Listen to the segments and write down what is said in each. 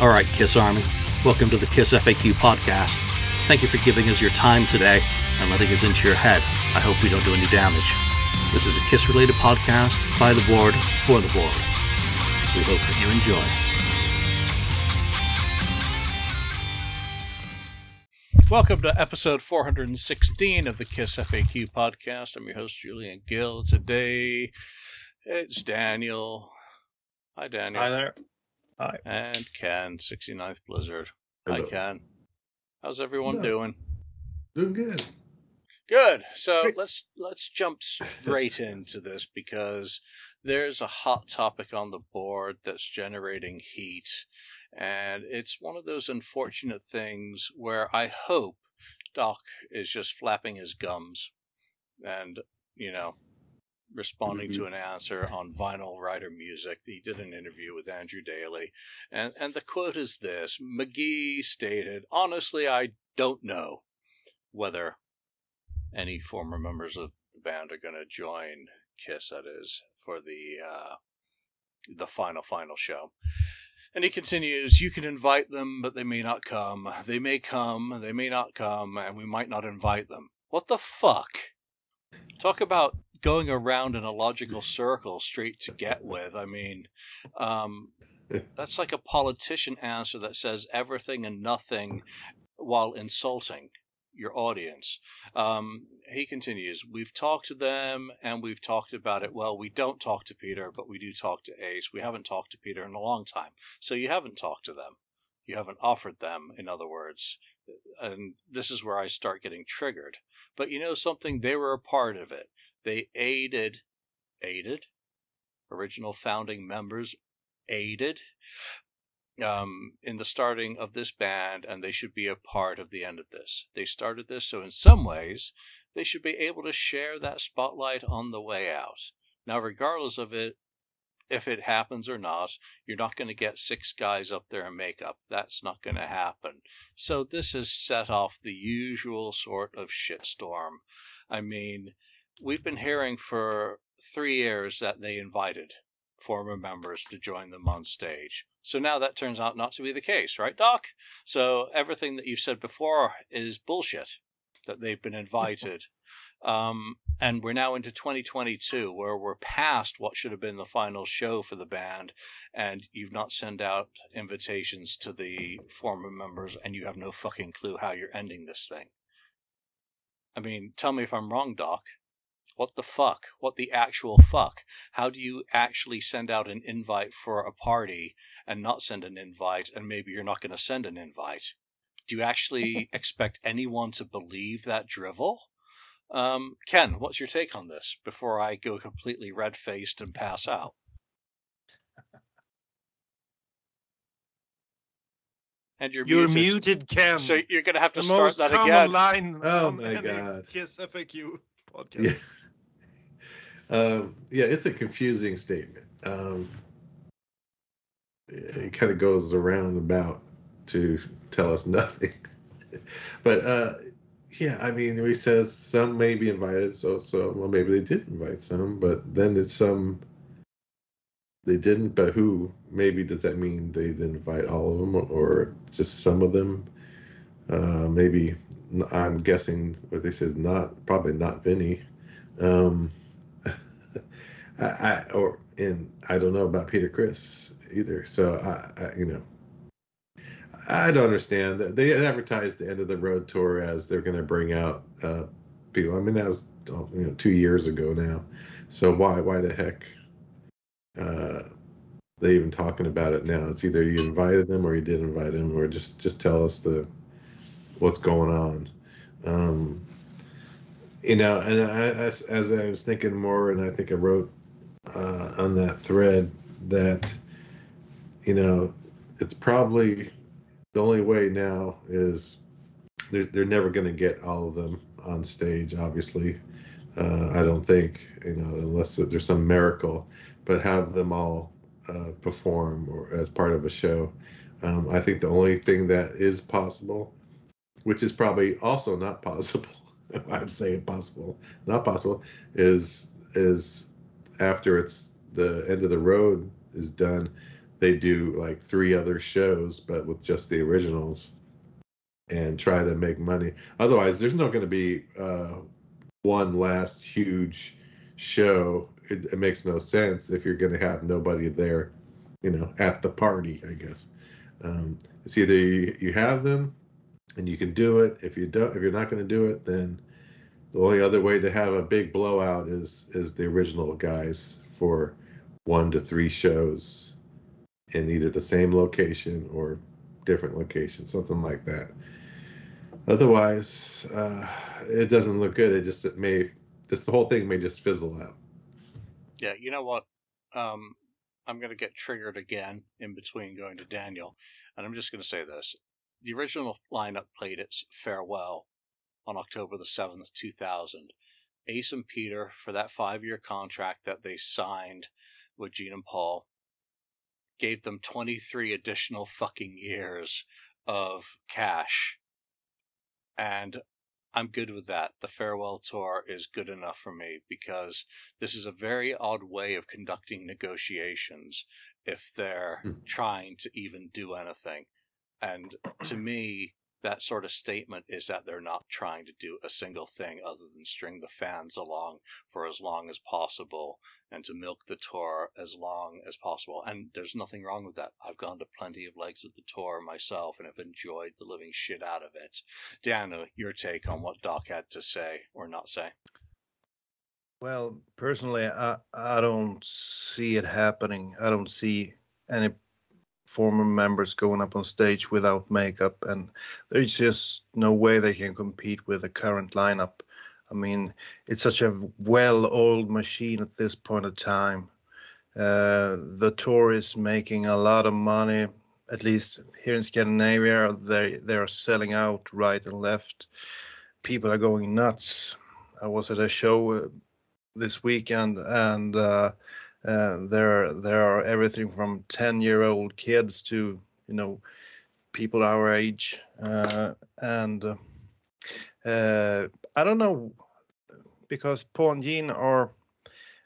All right, Kiss Army, welcome to the Kiss FAQ podcast. Thank you for giving us your time today and letting us into your head. I hope we don't do any damage. This is a Kiss related podcast by the board for the board. We hope that you enjoy. Welcome to episode 416 of the Kiss FAQ podcast. I'm your host, Julian Gill. Today, it's Daniel. Hi, Daniel. Hi there. Hi. And Ken, 69th Blizzard. Hi, Hello. Ken. How's everyone Hello. doing? Doing good. Good. So Great. let's let's jump straight into this because there's a hot topic on the board that's generating heat, and it's one of those unfortunate things where I hope Doc is just flapping his gums and you know responding to an answer on vinyl writer music. He did an interview with Andrew Daly, and and the quote is this: McGhee stated, "Honestly, I don't know whether." any former members of the band are going to join Kiss. That is for the uh, the final final show. And he continues, "You can invite them, but they may not come. They may come, they may not come, and we might not invite them. What the fuck? Talk about going around in a logical circle straight to get with. I mean, um, that's like a politician answer that says everything and nothing while insulting your audience. Um, he continues, We've talked to them and we've talked about it. Well, we don't talk to Peter, but we do talk to Ace. We haven't talked to Peter in a long time. So you haven't talked to them. You haven't offered them, in other words. And this is where I start getting triggered. But you know something? They were a part of it. They aided, aided? Original founding members aided um, in the starting of this band, and they should be a part of the end of this. They started this, so in some ways, they should be able to share that spotlight on the way out. Now, regardless of it, if it happens or not, you're not going to get six guys up there in makeup. That's not going to happen. So this has set off the usual sort of shitstorm. I mean, we've been hearing for three years that they invited former members to join them on stage. So now that turns out not to be the case, right, Doc? So everything that you've said before is bullshit that they've been invited. um, and we're now into 2022 where we're past what should have been the final show for the band and you've not sent out invitations to the former members and you have no fucking clue how you're ending this thing. I mean, tell me if I'm wrong, Doc. What the fuck? What the actual fuck? How do you actually send out an invite for a party and not send an invite, and maybe you're not going to send an invite? Do you actually expect anyone to believe that drivel? Um, Ken, what's your take on this before I go completely red faced and pass out? And you're, You're muted. muted, Ken. So you're going to have to the start most that common again. line Oh on my any God. Kiss FAQ podcast. Yeah. Um, yeah, it's a confusing statement. Um, it kind of goes around about to tell us nothing. but uh, yeah, I mean, he says some may be invited, so so well maybe they did invite some, but then it's some they didn't. But who? Maybe does that mean they didn't invite all of them, or just some of them? Uh, maybe I'm guessing what they said is not probably not Vinnie. Um, I, I or and I don't know about Peter Chris either. So I, I you know I don't understand. They advertised the end of the road tour as they're going to bring out uh, people. I mean that was oh, you know two years ago now. So why why the heck? Uh, they even talking about it now. It's either you invited them or you didn't invite them, or just just tell us the what's going on. Um, you know, and I, as, as I was thinking more, and I think I wrote uh, on that thread that you know it's probably the only way now is they're, they're never going to get all of them on stage obviously. Uh, i don't think you know unless there's some miracle but have them all uh, perform or as part of a show. Um, i think the only thing that is possible which is probably also not possible i'd say impossible not possible is is after it's the end of the road is done they do like three other shows, but with just the originals, and try to make money. Otherwise, there's not going to be uh, one last huge show. It, it makes no sense if you're going to have nobody there, you know, at the party. I guess um, it's either you, you have them and you can do it. If you don't, if you're not going to do it, then the only other way to have a big blowout is is the original guys for one to three shows in either the same location or different location, something like that. Otherwise, uh, it doesn't look good. It just it may this the whole thing may just fizzle out. Yeah, you know what? Um, I'm to get triggered again in between going to Daniel, and I'm just to say this: the original lineup played its farewell on October the 7th, 2000. Ace and Peter, for that five year contract that they signed with Gene and Paul, gave them 23 additional fucking years of cash. And I'm good with that. The farewell tour is good enough for me because this is a very odd way of conducting negotiations if they're Hmm. trying to even do anything. And to me, that sort of statement is that they're not trying to do a single thing other than string the fans along for as long as possible and to milk the tour as long as possible. And there's nothing wrong with that. I've gone to plenty of legs of the tour myself and have enjoyed the living shit out of it. Dana, your take on what Doc had to say or not say. Well, personally, I I don't see it happening. I don't see any former members going up on stage without makeup, and there's just no way they can compete with the current lineup. I mean, it's such a well-oiled machine at this point of time. Uh, the tour is making a lot of money, at least here in Scandinavia. They they are selling out right and left. People are going nuts. I was at a show uh, this weekend, and uh, there there are everything from 10 year old kids to you know people our age, uh, and uh, uh, I don't know because Gene are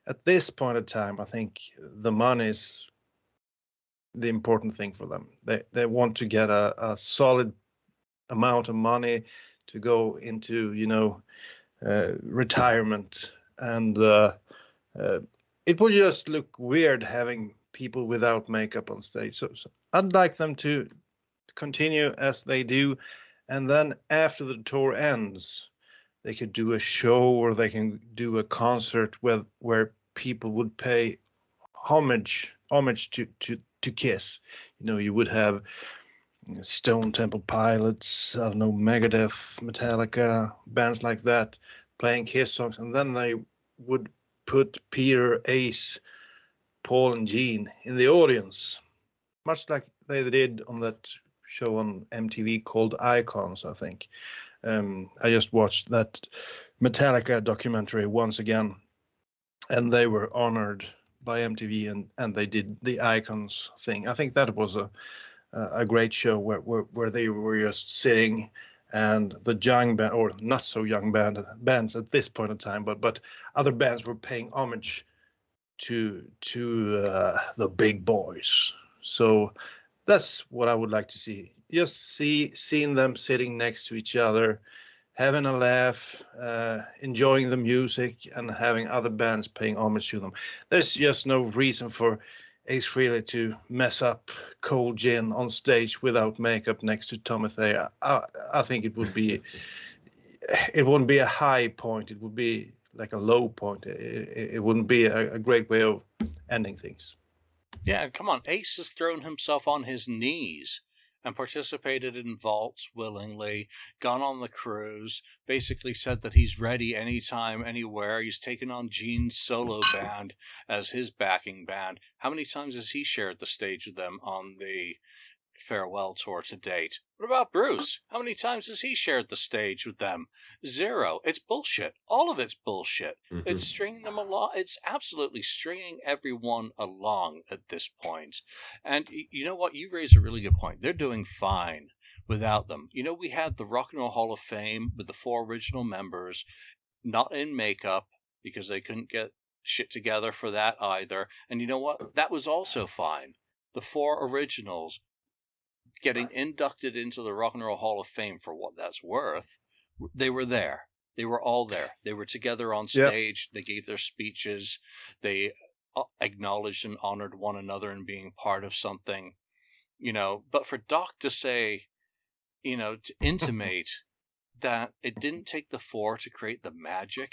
at this point in time. I think the money is the important thing for them. They they want to get a, a solid amount of money to go into you know uh, retirement and uh, it would just look weird having people without makeup on stage. So, so, I'd like them to continue as they do, and then after the tour ends, they could do a show or they can do a concert where where people would pay homage homage to to to Kiss. You know, you would have Stone Temple Pilots, I don't know, Megadeth, Metallica, bands like that playing Kiss songs, and then they would put Peter, Ace, Paul, and Gene in the audience, much like they did on that show on MTV called Icons, I think. Um, I just watched that Metallica documentary once again, and they were honored by MTV, and and they did the Icons thing. I think that was a a great show where where, where they were just sitting and the young band or not so young band bands at this point in time but but other bands were paying homage to to uh, the big boys. So that's what i would like to see. Just see seeing them sitting next to each other having a laugh uh, enjoying the music and having other bands paying homage to them. There's just no reason for Ace Frehley to mess up Cold Gin on stage without makeup next to Tommy Thayer. I, I think it would be, it wouldn't be a high point. It would be like a low point. It, it wouldn't be a, a, great way of ending things. Yeah, come on. Ace has thrown himself on his knees and participated in vaults willingly, gone on the cruise, basically said that he's ready anytime, anywhere. He's taken on Gene's solo band as his backing band. How many times has he shared the stage with them on the farewell tour to date? What about Bruce? How many times has he shared the stage with them? Zero. It's bullshit. All of it's bullshit. Mhm. It's stringing them along. It's absolutely stringing everyone along at this point. And you know what? You raise a really good point. They're doing fine without them. You know, we had the Rock and Roll Hall of Fame with the four original members, not in makeup because they couldn't get shit together for that either. And you know what? That was also fine. the four originals getting inducted into the Rock and Roll Hall of Fame for what that's worth, they were there. They were all there. They were together on Yep. stage. They gave their speeches. They uh, acknowledged and honored one another in being part of something, you know. But for Doc to say, you know, to intimate that it didn't take the four to create the magic.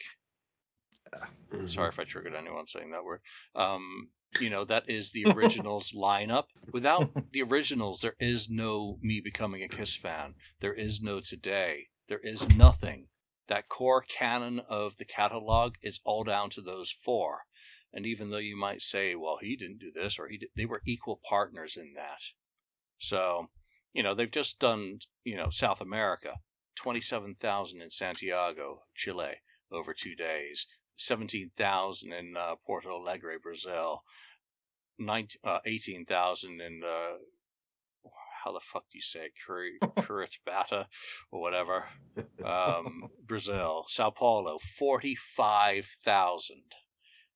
Mm-hmm. Sorry if I triggered anyone saying that word. Um, you know, that is the originals lineup. Without the originals, there is no me becoming a Kiss fan. There is no today. There is nothing. That core canon of the catalog is all down to those four. And even though you might say, well, he didn't do this or he did, they were equal partners in that. So, you know, they've just done, you know, South America, 27,000 in Santiago, Chile, over two days, 17,000 in uh, Porto Alegre, Brazil, 19, uh, 18,000 in, uh, how the fuck do you say it, Curi- Curitiba or whatever, um, Brazil, Sao Paulo, 45,000.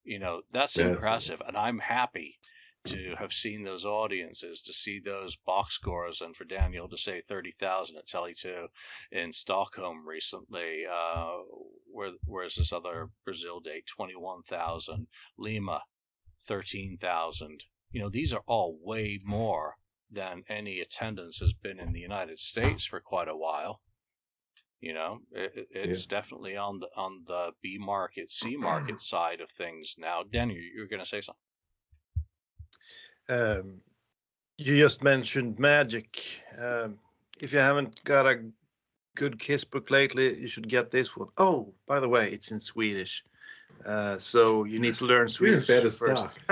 You know, that's That's- impressive. And I'm happy to have seen those audiences, to see those box scores, and for Daniel to say 30,000 at Tele2 in Stockholm recently. Uh, where, where's this other Brazil date? 21,000. Lima, 13,000. You know, these are all way more than any attendance has been in the United States for quite a while. You know, it, it- it's definitely on the on the B market, C market side of things now. Daniel, you're going to say something. Um, you just mentioned magic. Um, if you haven't got a good Kiss book lately, you should get this one. Oh, by the way, it's in Swedish, uh, so you need to learn Swedish first.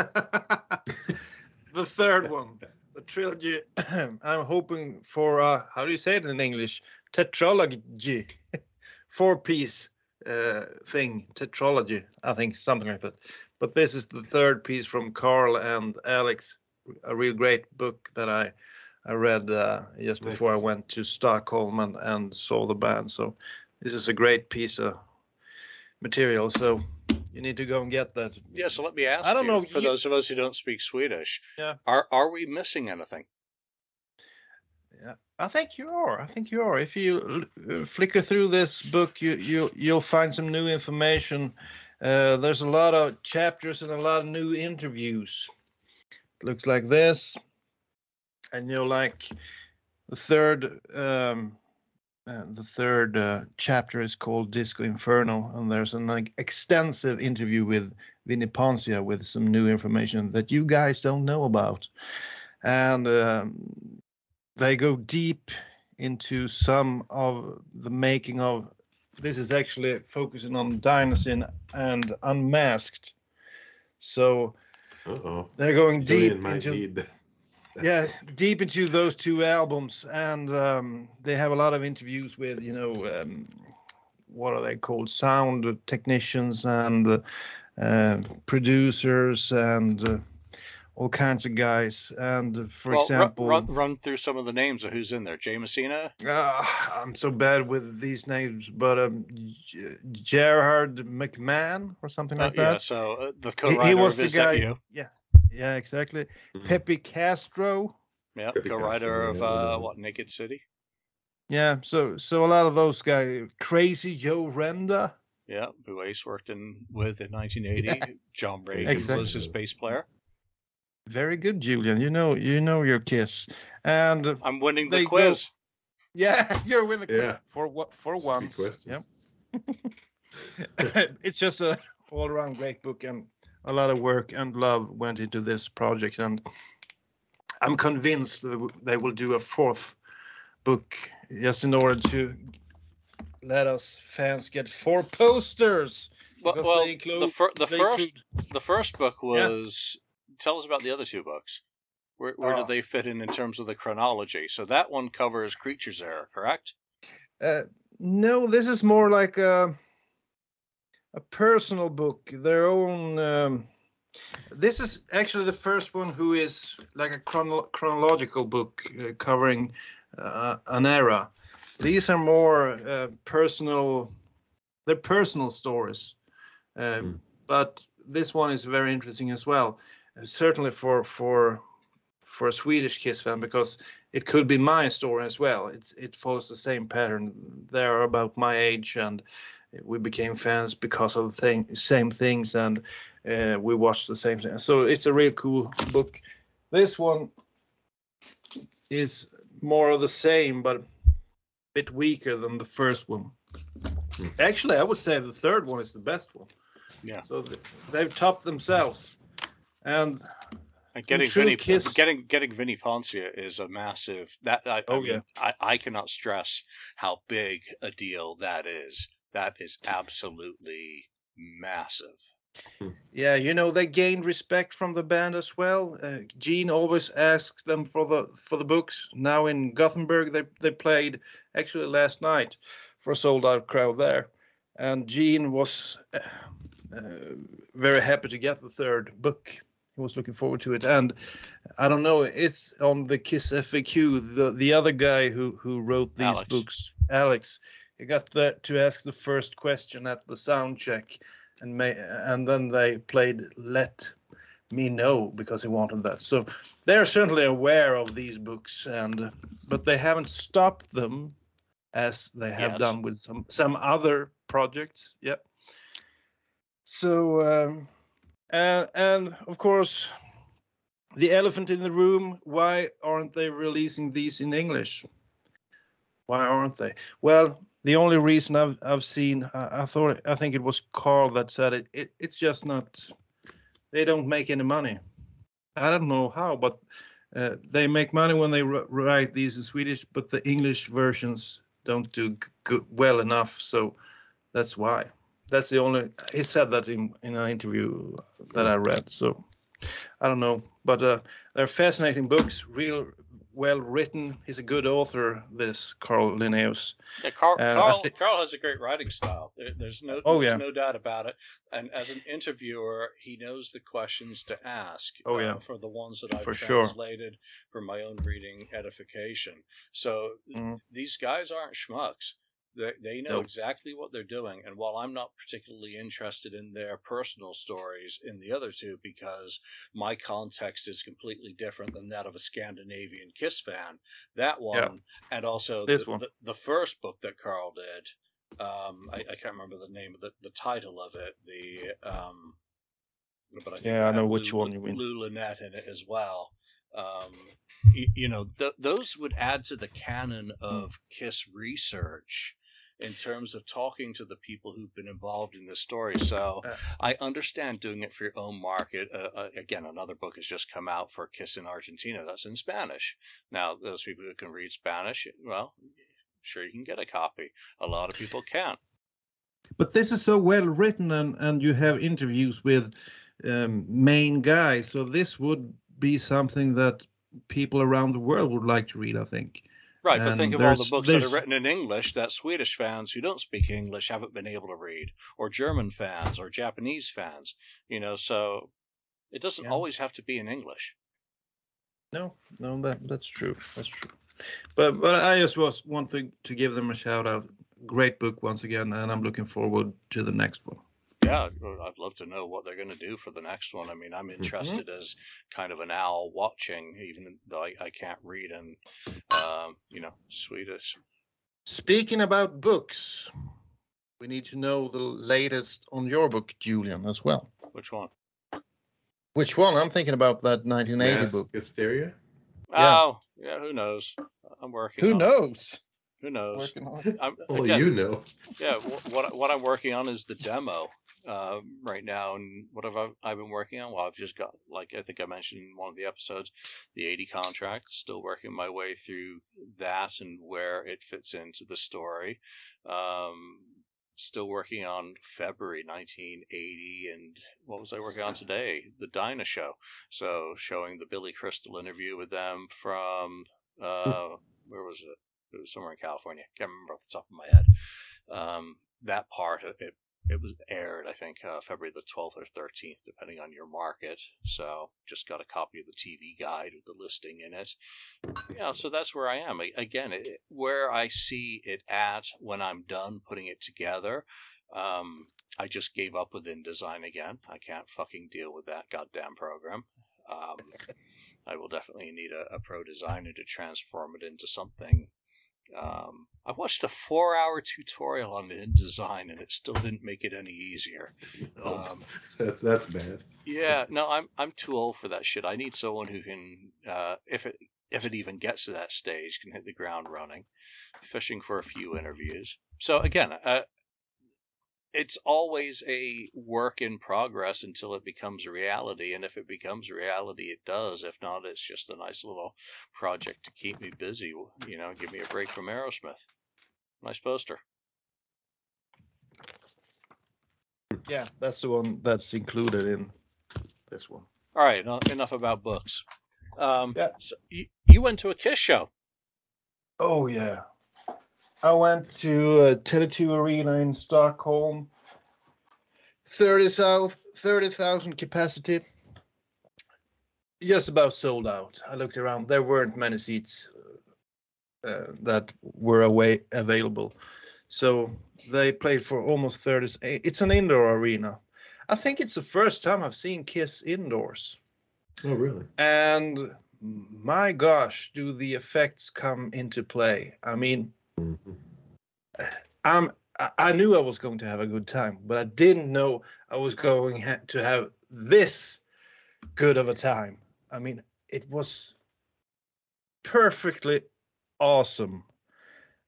the third one, the trilogy. I'm hoping for uh, how do you say it in English? Tetralogy, four-piece uh, thing. Tetralogy, I think something like that. But this is the third piece from Carl and Alex a real great book that I I read uh, just Nice. before I went to Stockholm and, and saw the band. So this is a great piece of material. So you need to go and get that. Yeah, so let me ask I don't you, know, for you- those of us who don't speak Swedish, Yeah. are are we missing anything? Yeah, I think you are. I think you are. If you uh, flicker through this book, you you you'll find some new information. Uh, there's a lot of chapters and a lot of new interviews. Looks like this, and you'll like the third. Um, uh, the third uh, chapter is called Disco Inferno, and there's an like, extensive interview with Vini Poncia with some new information that you guys don't know about, and um, they go deep into some of the making of. This is actually focusing on Dynasty and Unmasked, so Uh-oh. they're going deep Julian might into yeah deep into those two albums and um, they have a lot of interviews with you know um, what are they called sound technicians and uh, uh, producers and uh, all kinds of guys and for well, example run, run through some of the names of who's in there. Jay Messina, uh, i'm so bad with these names but um, G- gerard mcmahon or something Uh, like yeah, that so uh, the co-writer he was of the Is That guy You? yeah yeah exactly Mhm. pepe castro Yeah, Pepe co-writer Castro, of yeah, uh, know. what Naked City. Yeah, so so a lot of those guys, crazy Joe Renda. Yeah, who Ace worked in with in 1980. Yeah. John Regan Exactly. was his bass player. Very good, Julian. You know you know your kiss. And I'm winning the They quiz. yeah, you're with the Yeah. for what for Three once. questions. Yep. it's just a all around great book and a lot of work and love went into this project and I'm convinced that they will do a fourth book just in order to let us fans get four posters. Well, well include- the, fir- the first include- the first book Yeah. Was. Tell us about the other two books. Where, where Uh, did they fit in in terms of the chronology? So that one covers Creatures Era, correct? Uh, no, this is more like a a personal book, their own. Um, this is actually the first one who is like a chrono- chronological book uh, covering uh, an era. These are more uh, personal. They're personal stories, uh, Hmm. but this one is very interesting as well. Certainly for for for a Swedish Kiss fan because it could be my story as well. It's it follows the same pattern. They're about my age and we became fans because of the thing, same things and uh, we watched the same thing. So it's a real cool book. This one is more of the same, but a bit weaker than the first one. Hmm. Actually, I would say the third one is the best one. Yeah. So they've topped themselves. And And getting true Vini, Kiss- getting getting Vini Poncia is a massive. That I, I Oh, mean, yeah. I, I cannot stress how big a deal that is. That is absolutely massive. yeah, you know they gained respect from the band as well. Uh, Gene always asks them for the for the books. Now in Gothenburg they they played actually last night for a sold out crowd there, and Gene was uh, uh, very happy to get the third book. Was looking forward to it, and I don't know, it's on the Kiss FAQ. The the other guy who who wrote these Alex. books, Alex, he got the, to ask the first question at the sound check, and may, and then they played "Let Me Know" because he wanted that. So they're certainly aware of these books, and but they haven't stopped them as they have Yet. done with some some other projects. Yep. So um, and and of course the elephant in the room why aren't they releasing these in english? Why aren't they? Well the only reason i've i've seen i, I thought i think it was carl that said it, it it's just not they don't make any money. I don't know how but uh, they make money when they write these in swedish but the english versions don't do well enough so that's why that's the only he said that in in an interview that i read so I don't know, but uh, they're fascinating books, real well written. He's a good author, this Carl Linnaeus. Yeah, Carl, Uh, Carl, thi- Carl has a great writing style. There, there's no, Oh, there's yeah. no doubt about it. And as an interviewer, he knows the questions to ask. Oh, uh, yeah. for the ones that I've For sure. translated for my own reading edification. So th- Mhm. these guys aren't schmucks. They, they know Nope. exactly what they're doing. And while I'm not particularly interested in their personal stories in the other two, because my context is completely different than that of a Scandinavian Kiss fan, that one, Yeah. and also This the, one. The, the first book that Carl did, um, I, I can't remember the name of the, the title of it. The um, but I think Yeah, I know which Lou, one you mean. Lou Lynette in it as well. Um, you, you know, th- those would add to the canon of Kiss research in terms of talking to the people who've been involved in this story. So Uh, I understand doing it for your own market. Uh, uh, again, another book has just come out for Kiss in Argentina. That's in Spanish. Now, those people who can read Spanish, well, sure you can get a copy. A lot of people can't. But this is so well written, and and you have interviews with um, main guys, so this would be something that people around the world would like to read. I think. Right, but And think of all the books that are written in English that Swedish fans who don't speak English haven't been able to read, or German fans, or Japanese fans. You know, so it doesn't Yeah. always have to be in English. No, no, that that's true. That's true. But but I just was want to to give them a shout out. Great book once again, and I'm looking forward to the next one. Yeah, I'd love to know what they're going to do for the next one. I mean, I'm interested as kind of an owl watching, even though I, I can't read in, um, you know, Swedish. Speaking about books, we need to know the latest on your book, Julian, as well. Which one? Which one? I'm thinking about that 1980 Mass book. hysteria. Yeah. Oh, yeah. Who knows? I'm working. Who on it. knows? Who knows? Working on it. I'm, Only again, you know. yeah. What what I'm working on is the demo um, right now, and what have I, I've been working on? Well, I've just got like I think I mentioned in one of the episodes, the 80 contract. Still working my way through that and where it fits into the story. Um, still working on February 1980, and what was I working on today? The Dinah Show. So showing the Billy Crystal interview with them from uh, where was it? It was somewhere in California. Can't remember off the top of my head. Um, that part it it, was aired, I think, uh, February the 12th or 13th, depending on your market. So just got a copy of the TV guide with the listing in it. Yeah, so that's where I am. Again, it, where I see it at when I'm done putting it together. Um, I just gave up with InDesign again. I can't fucking deal with that goddamn program. Um, I will definitely need a, a, pro designer to transform it into something. Um, I watched a four-hour tutorial on InDesign, and it still didn't make it any easier. Um, that's that's bad. Yeah, no, I'm I'm too old for that shit. I need someone who can, uh, if it if it even gets to that stage, can hit the ground running, fishing for a few interviews. So again, uh, it's always a work in progress until it becomes a reality. And if it becomes a reality, it does. If not, it's just a nice little project to keep me busy. You know, give me a break from Aerosmith. Nice poster. Yeah, that's the one that's included in this one. All right, enough about books. Um, yeah. So you, you went to a Kiss show. Oh yeah, I went to a Tele2 Arena in Stockholm. 30,000 30, capacity. Just about sold out. I looked around. There weren't many seats uh, that were away available. So they played for almost 30. It's an indoor arena. I think it's the first time I've seen Kiss indoors. Oh, really? And my gosh, do the effects come into play? I mean. I'm I knew I was going to have a good time, but I didn't know I was going to have this good of a time. I mean, it was perfectly awesome.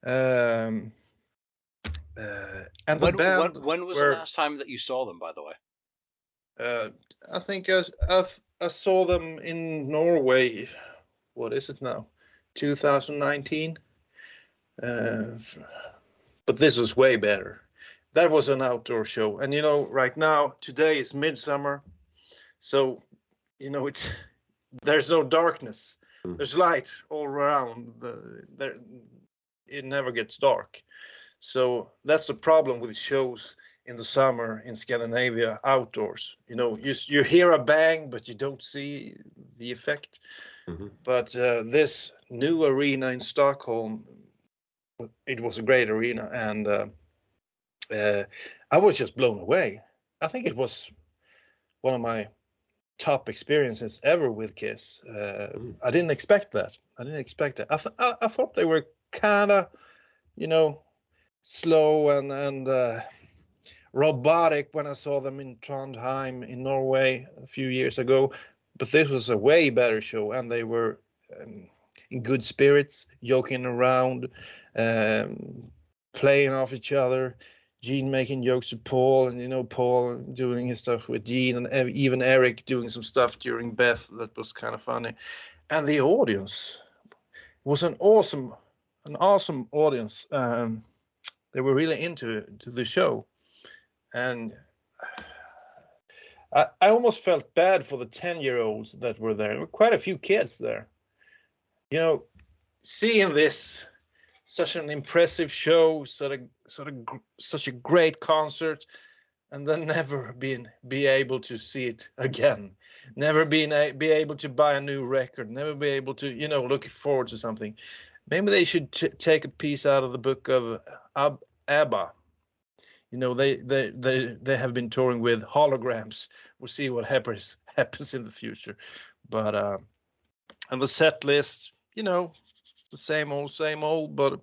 Um, uh, and the when, band. When, when was were, the last time that you saw them, by the way? Uh, I think I, I, I saw them in Norway. What is it now? 2019. Uh, but this was way better. That was an outdoor show, and you know, right now today is midsummer, so you know it's there's no darkness. Hmm. There's light all around. The, there, it never gets dark. So that's the problem with shows in the summer in Scandinavia outdoors. You know, you you hear a bang, but you don't see the effect. Mm-hmm. But uh, this new arena in Stockholm it was a great arena, and uh, uh, I was just blown away. I think it was one of my top experiences ever with Kiss. Uh, mm. I didn't expect that. I didn't expect that. I, th- I, I thought they were kind of, you know, slow and and uh, robotic when I saw them in Trondheim in Norway a few years ago. But this was a way better show, and they were um, in good spirits, joking around, um, playing off each other. Gene making jokes to Paul, and you know Paul doing his stuff with Gene, and even Eric doing some stuff during Beth that was kind of funny. And the audience was an awesome, an awesome audience. Um, they were really into to the show, and I, I almost felt bad for the ten year olds that were there. There were quite a few kids there. You know, seeing this such an impressive show, sort of sort of such a great concert, and then never being be able to see it again, never being a, be able to buy a new record, never be able to you know look forward to something. Maybe they should take a piece out of the book of Ab- ABBA. You know they they they they have been touring with holograms. We'll see what happens happens in the future, but uh, and the set list, you know, the same old, same old. But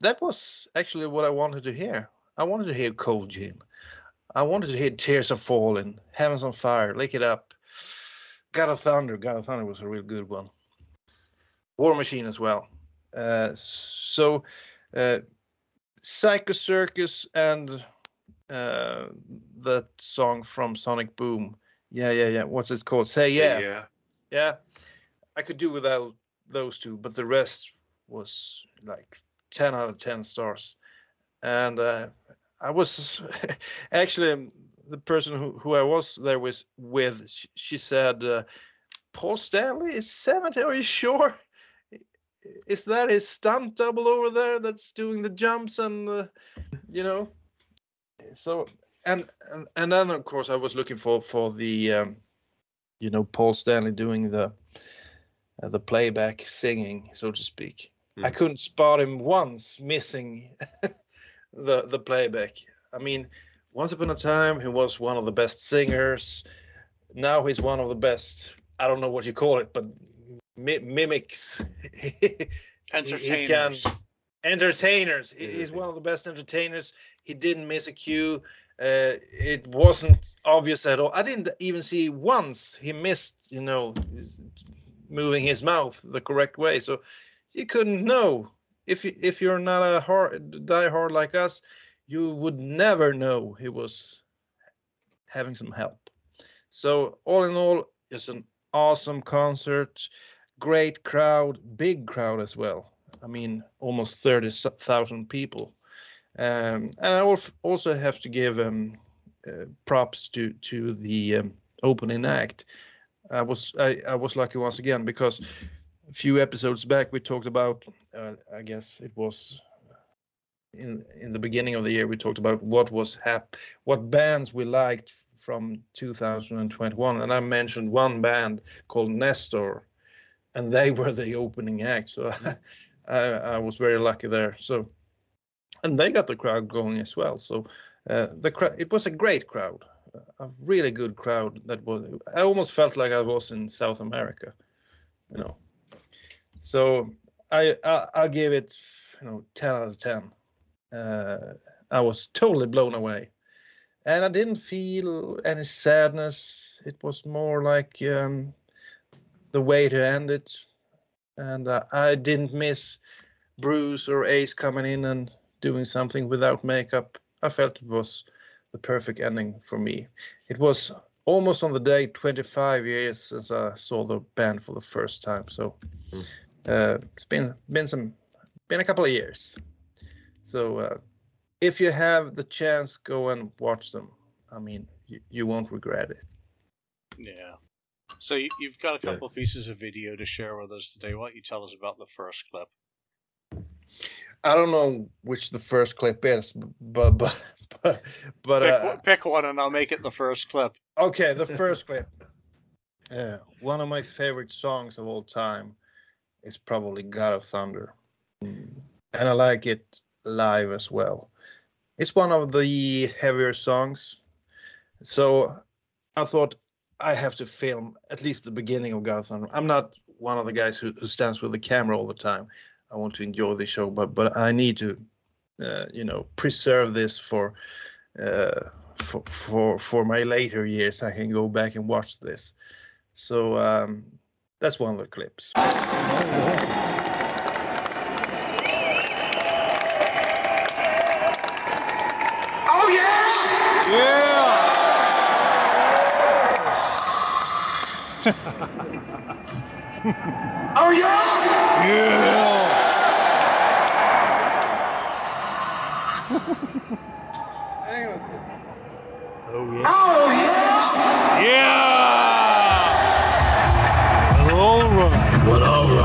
that was actually what I wanted to hear. I wanted to hear Cold Gin. I wanted to hear Tears Are Falling, Heavens on Fire, Lick It Up, God of Thunder. God of Thunder was a real good one. War Machine as well. Uh, so, uh, Psycho Circus and uh, that song from Sonic Boom. Yeah, yeah, yeah. What's it called? Say yeah. Yeah. Yeah. I could do without those two, but the rest was like 10 out of 10 stars. And uh, I was actually um, the person who, who I was there with, with she, she said, uh, Paul Stanley is 70. Are you sure? Is that his stunt double over there that's doing the jumps and you know? So and, and and then of course I was looking for for the um, you know Paul Stanley doing the uh, the playback singing, so to speak. Mm. I couldn't spot him once missing the the playback. I mean, once upon a time he was one of the best singers, now he's one of the best. I don't know what you call it, but mi- mimics. Entertainers. He can, entertainers. Yeah. He's one of the best entertainers. He didn't miss a cue. Uh, it wasn't obvious at all. I didn't even see once he missed, you know, moving his mouth the correct way. So you couldn't know. If you, if you're not a hard like us, you would never know he was having some help. So all in all, it's an awesome concert, great crowd, big crowd as well. I mean, almost thirty thousand people. Um, and I also have to give um, uh, props to to the um, opening act. I was I, I was lucky once again because a few episodes back we talked about uh, I guess it was in in the beginning of the year we talked about what was hap what bands we liked from 2021 and I mentioned one band called Nestor and they were the opening act. So I, I was very lucky there. So and they got the crowd going as well. So uh, the cra- it was a great crowd a really good crowd that was I almost felt like I was in South America you know. So I, I I'll give it you know 10 out of 10 uh, I was totally blown away. And I didn't feel any sadness. It was more like um, the way to end it. And uh, I didn't miss Bruce or Ace coming in and doing something without makeup. I felt it was the perfect ending for me it was almost on the day 25 years since I saw the band for the first time so Mm. uh, it's been been some been a couple of years so uh, if you have the chance go and watch them I mean you, you won't regret it Yeah. So you, you've got a couple Yes. pieces of video to share with us today. Why don't you tell us about the first clip? I don't know which the first clip is but but but, pick, uh, one- pick one and I'll make it the first clip. Okay, the first clip. Uh, one of my favorite songs of all time is probably God of Thunder. And I like it live as well. It's one of the heavier songs. So I thought I have to film at least the beginning of God of Thunder. I'm not one of the guys who, who stands with the camera all the time. I want to enjoy the show, but but I need to, you know, preserve this for uh, for, for for my later years I can go back and watch this. So um, that's one of the clips. Oh yeah! Yeah. Oh yeah! Yeah. Oh yeah. Oh yeah! Yeah. All right. Well, all right.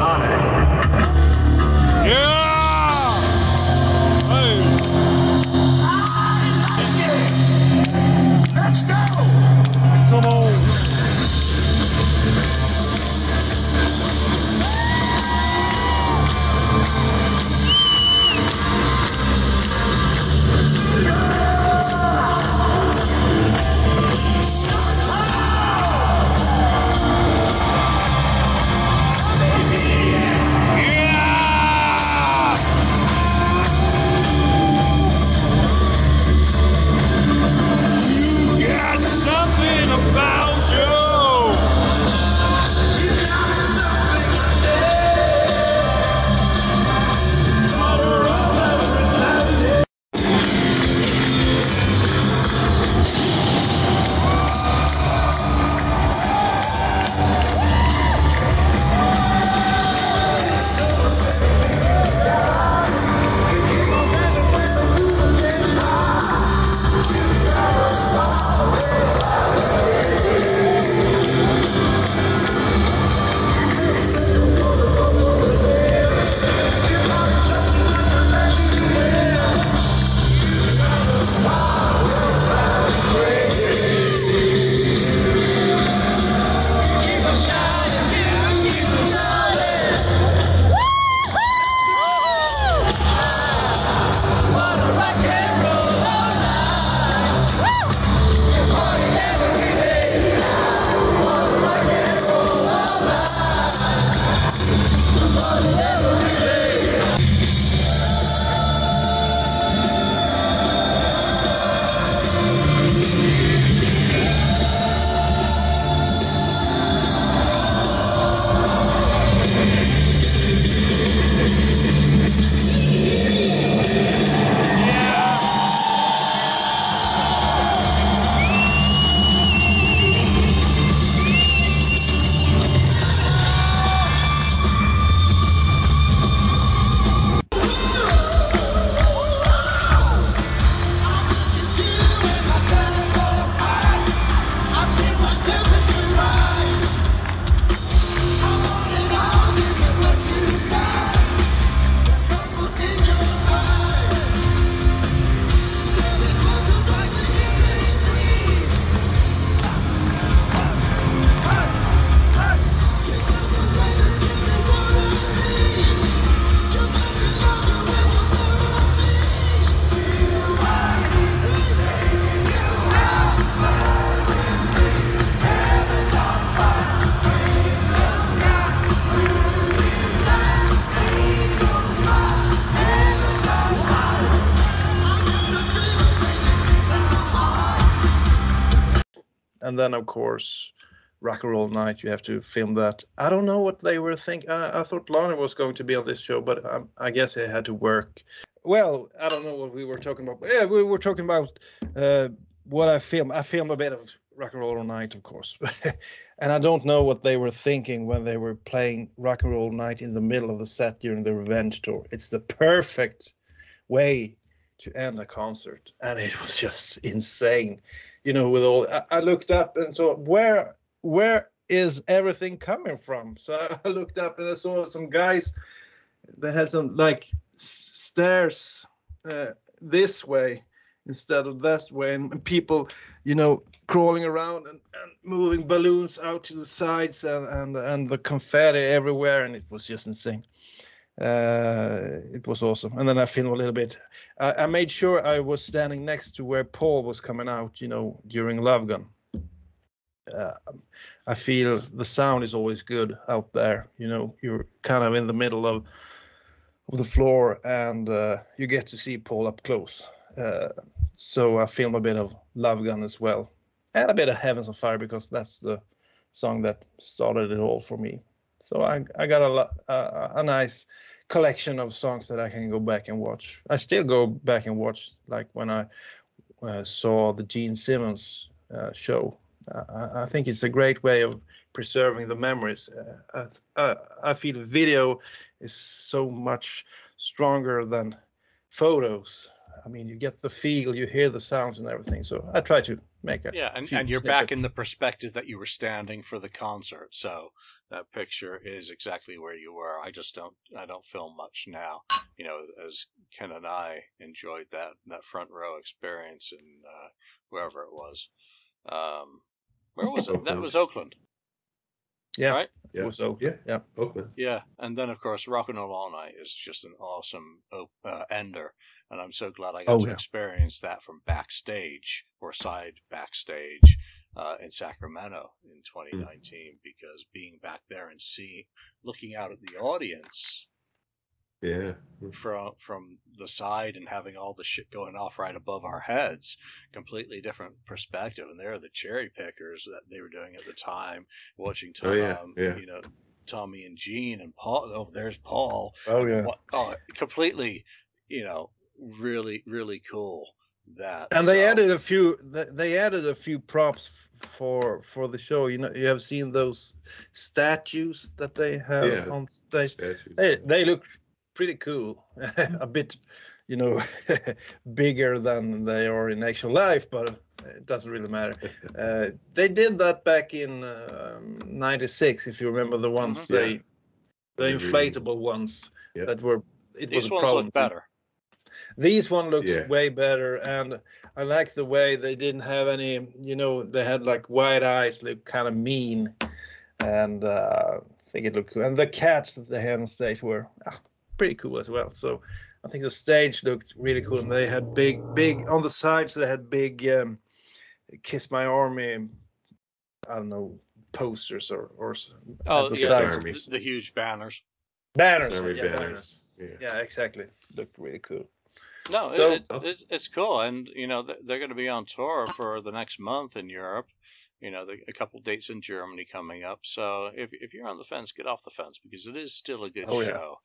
Then of course Rock and Roll Night. You have to film that. I don't know what they were thinking. I, I thought Lonnie was going to be on this show, but um, I guess he had to work. Well, I don't know what we were talking about. Yeah, we were talking about uh, what I filmed. I filmed a bit of Rock and Roll Night, of course, and I don't know what they were thinking when they were playing Rock and Roll Night in the middle of the set during the Revenge tour. It's the perfect way to end a concert, and it was just insane. You know, with all I, I looked up and saw where where is everything coming from? So I looked up and I saw some guys that had some like stairs uh, this way instead of that way, and, and people, you know, crawling around and, and moving balloons out to the sides and, and and the confetti everywhere, and it was just insane. Uh, it was awesome. And then I filmed a little bit. I, I made sure I was standing next to where Paul was coming out, you know, during Love Gun uh, I feel the sound is always good out there. You know, you're kind of in the middle of of the floor, and uh, you get to see Paul up close. Uh, so I filmed a bit of Love Gun as well, and a bit of Heaven's on Fire because that's the song that started it all for me. So I I got a a, a nice collection of songs that I can go back and watch. I still go back and watch, like when I uh, saw the Gene Simmons uh, show I, I think it's a great way of preserving the memories. Uh, I, I feel video is so much stronger than photos. I mean, you get the feel, you hear the sounds and everything. So I try to make it. Yeah, and, and you're back in the perspective that you were standing for the concert. So that picture is exactly where you were. I just don't I don't film much now. You know, as Ken and I enjoyed that that front row experience in uh, wherever it was. Um, where was it? That was Oakland, yeah, right? Yeah. was open. Yeah. yeah. Oakland. Yeah, and then of course Rock and Roll All Night is just an awesome uh, ender, and I'm so glad I got Oh, to yeah. experience that from backstage or side backstage uh, in Sacramento in 2019 because being back there and seeing, looking out at the audience Yeah. from from the side and having all the shit going off right above our heads, completely different perspective. And they're the cherry pickers that they were doing at the time, watching Tom, Oh, yeah, um, yeah. you know, Tommy and Gene and Paul. Oh, there's Paul. Oh yeah. What, oh, completely, you know, really, really cool. That And they added a few. th- They added a few props for for the show. You know, you have seen those statues that they have Yeah. on stage. Statues. They they look pretty cool. a bit, you know, bigger than they are in actual life, but it doesn't really matter. Uh, they did that back in um, '96, if you remember the ones Mhm. they, Yeah. the They really- inflatable ones Yeah. that were. It was these a problem. look better. These one looks Yeah. way better, and I like the way they didn't have any. You know, they had like white eyes, look kind of mean, and uh, I think it looked cool. And the cats that they had on stage were ah, pretty cool as well. So I think the stage looked really cool, and they had big, big on the sides. They had big um, "Kiss My Army," I don't know, posters or or Oh, at the yeah, sides. The, the huge banners. Banners, yeah, banners. Yeah. Yeah, exactly. Looked really cool. No, So- it, it's it's cool, and you know they're going to be on tour for the next month in Europe. You know, the, a couple dates in Germany coming up. So if if you're on the fence, get off the fence because it is still a good Oh, yeah. show.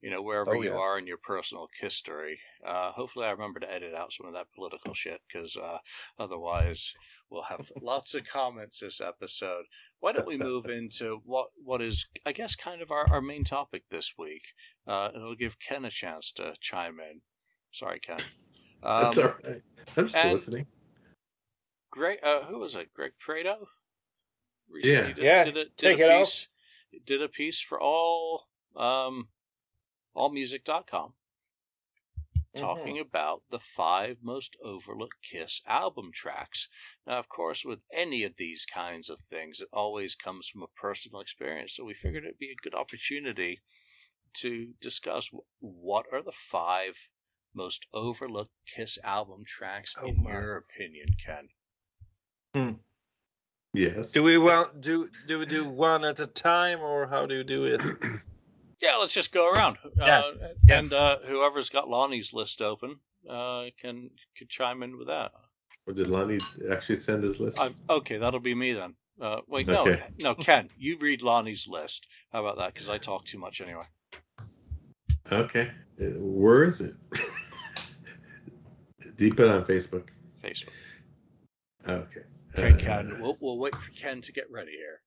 You know, wherever Oh, you yeah. are in your personal history. Uh, hopefully, I remember to edit out some of that political shit because uh, otherwise we'll have lots of comments this episode. Why don't we move into what what is, I guess, kind of our, our main topic this week? Uh, and it'll give Ken a chance to chime in. Sorry, Ken. Um, That's all right. I'm just listening. Greg, uh, who was it? Greg Prato. Recently Yeah. did, Yeah, Did a, did take a it off. piece. Did a piece for all um, allmusic.com talking Mm-hmm. about the five most overlooked Kiss album tracks. Now, of course, with any of these kinds of things, it always comes from a personal experience. So we figured it'd be a good opportunity to discuss what are the five most overlooked Kiss album tracks Oh, in my. your opinion, Ken. Yes. Do we want do do we do one at a time or how do you do it? Yeah, let's just go around. Yeah. Uh, Yeah. And uh, whoever's got Lonnie's list open uh, can can chime in with that. Or did Lonnie actually send his list? I'm, okay, that'll be me then. Uh, wait, no, Okay. no, Ken, you read Lonnie's list. How about that? Because I talk too much anyway. Okay. Uh, Where is it? Do you put it on Facebook? Facebook. Okay. Okay, Uh, Ken, we'll, we'll wait for Ken to get ready here.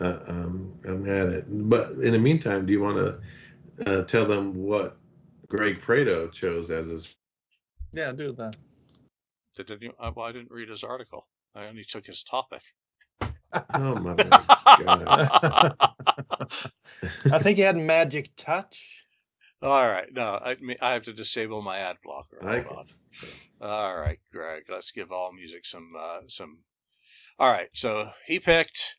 Uh, um, I'm at it. But in the meantime, do you want to uh, tell them what Greg Prato chose as his? Yeah, do that. Did any, uh, well, I didn't read his article. I only took his topic. Oh my God. I think he had magic touch. All right, no, I mean, I have to disable my ad blocker. I Hold on. All right, Greg, let's give all music some uh, some. All right, so he picked.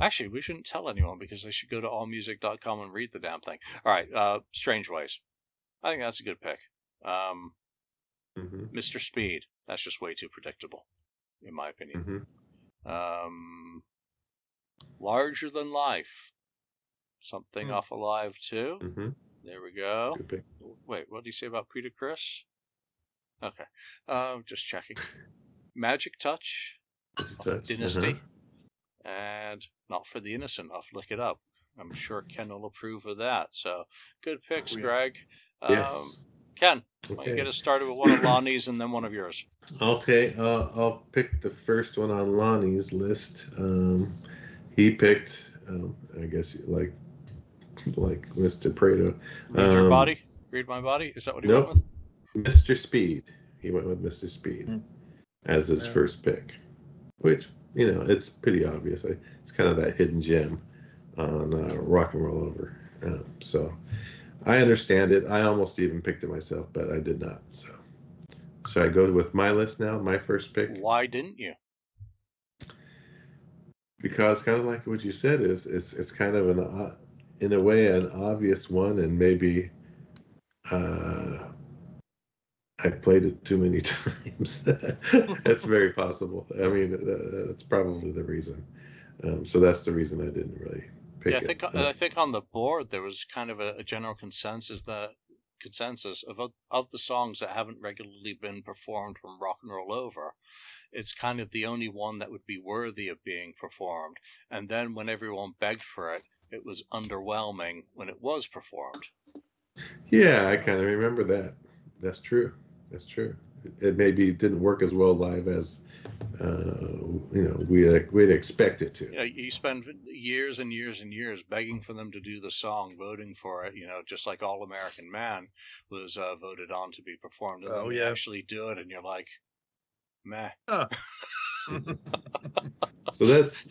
Actually, we shouldn't tell anyone because they should go to allmusic.com and read the damn thing. All right, uh, Strange Ways. I think that's a good pick. Um, hmm Mr. Speed. That's just way too predictable, in my opinion. hmm Um, Larger Than Life. Something Hmm. off Alive II. There we go. Wait, what did you say about Peter Criss? Okay. Um, just checking. Magic Touch, Touch, Dynasty, uh-huh. and Not for the Innocent. I'll look it up. I'm sure Ken will approve of that. So, good picks, Oh, yeah. Greg. Yes. Um, Ken, why don't you get us started with one of Lonnie's and then one of yours? Okay, uh, I'll pick the first one on Lonnie's list. Um, he picked, um, I guess, like like Mr. Prato, Read your Um, body? Read my body? Is that what he nope. went with? Mr. Speed. He went with Mr. Speed Hmm. as his Yeah. first pick, which you know it's pretty obvious. It's kind of that hidden gem on uh, Rock and Roll Over. Um, so I understand it. I almost even picked it myself, but I did not. So should I go with my list now? My first pick. Why didn't you? because kind of like what you said is it's it's kind of an o- in a way an obvious one and maybe uh I played it too many times. that's very possible. I mean, uh, that's probably the reason. Um, so that's the reason I didn't really pick yeah, I it. think Uh, I think on the board there was kind of a, a general consensus that consensus of of the songs that haven't regularly been performed from Rock and Roll Over. It's kind of the only one that would be worthy of being performed. And then when everyone begged for it, it was underwhelming when it was performed. yeah, I kind of remember that. That's true. That's true. It, it maybe didn't work as well live as uh, you know we we'd expect it to. You know, you spend years and years and years begging for them to do the song, voting for it. You know, just like All American Man was uh, voted on to be performed, and Oh, then they yeah. actually do it, and you're like, meh. Oh. So that's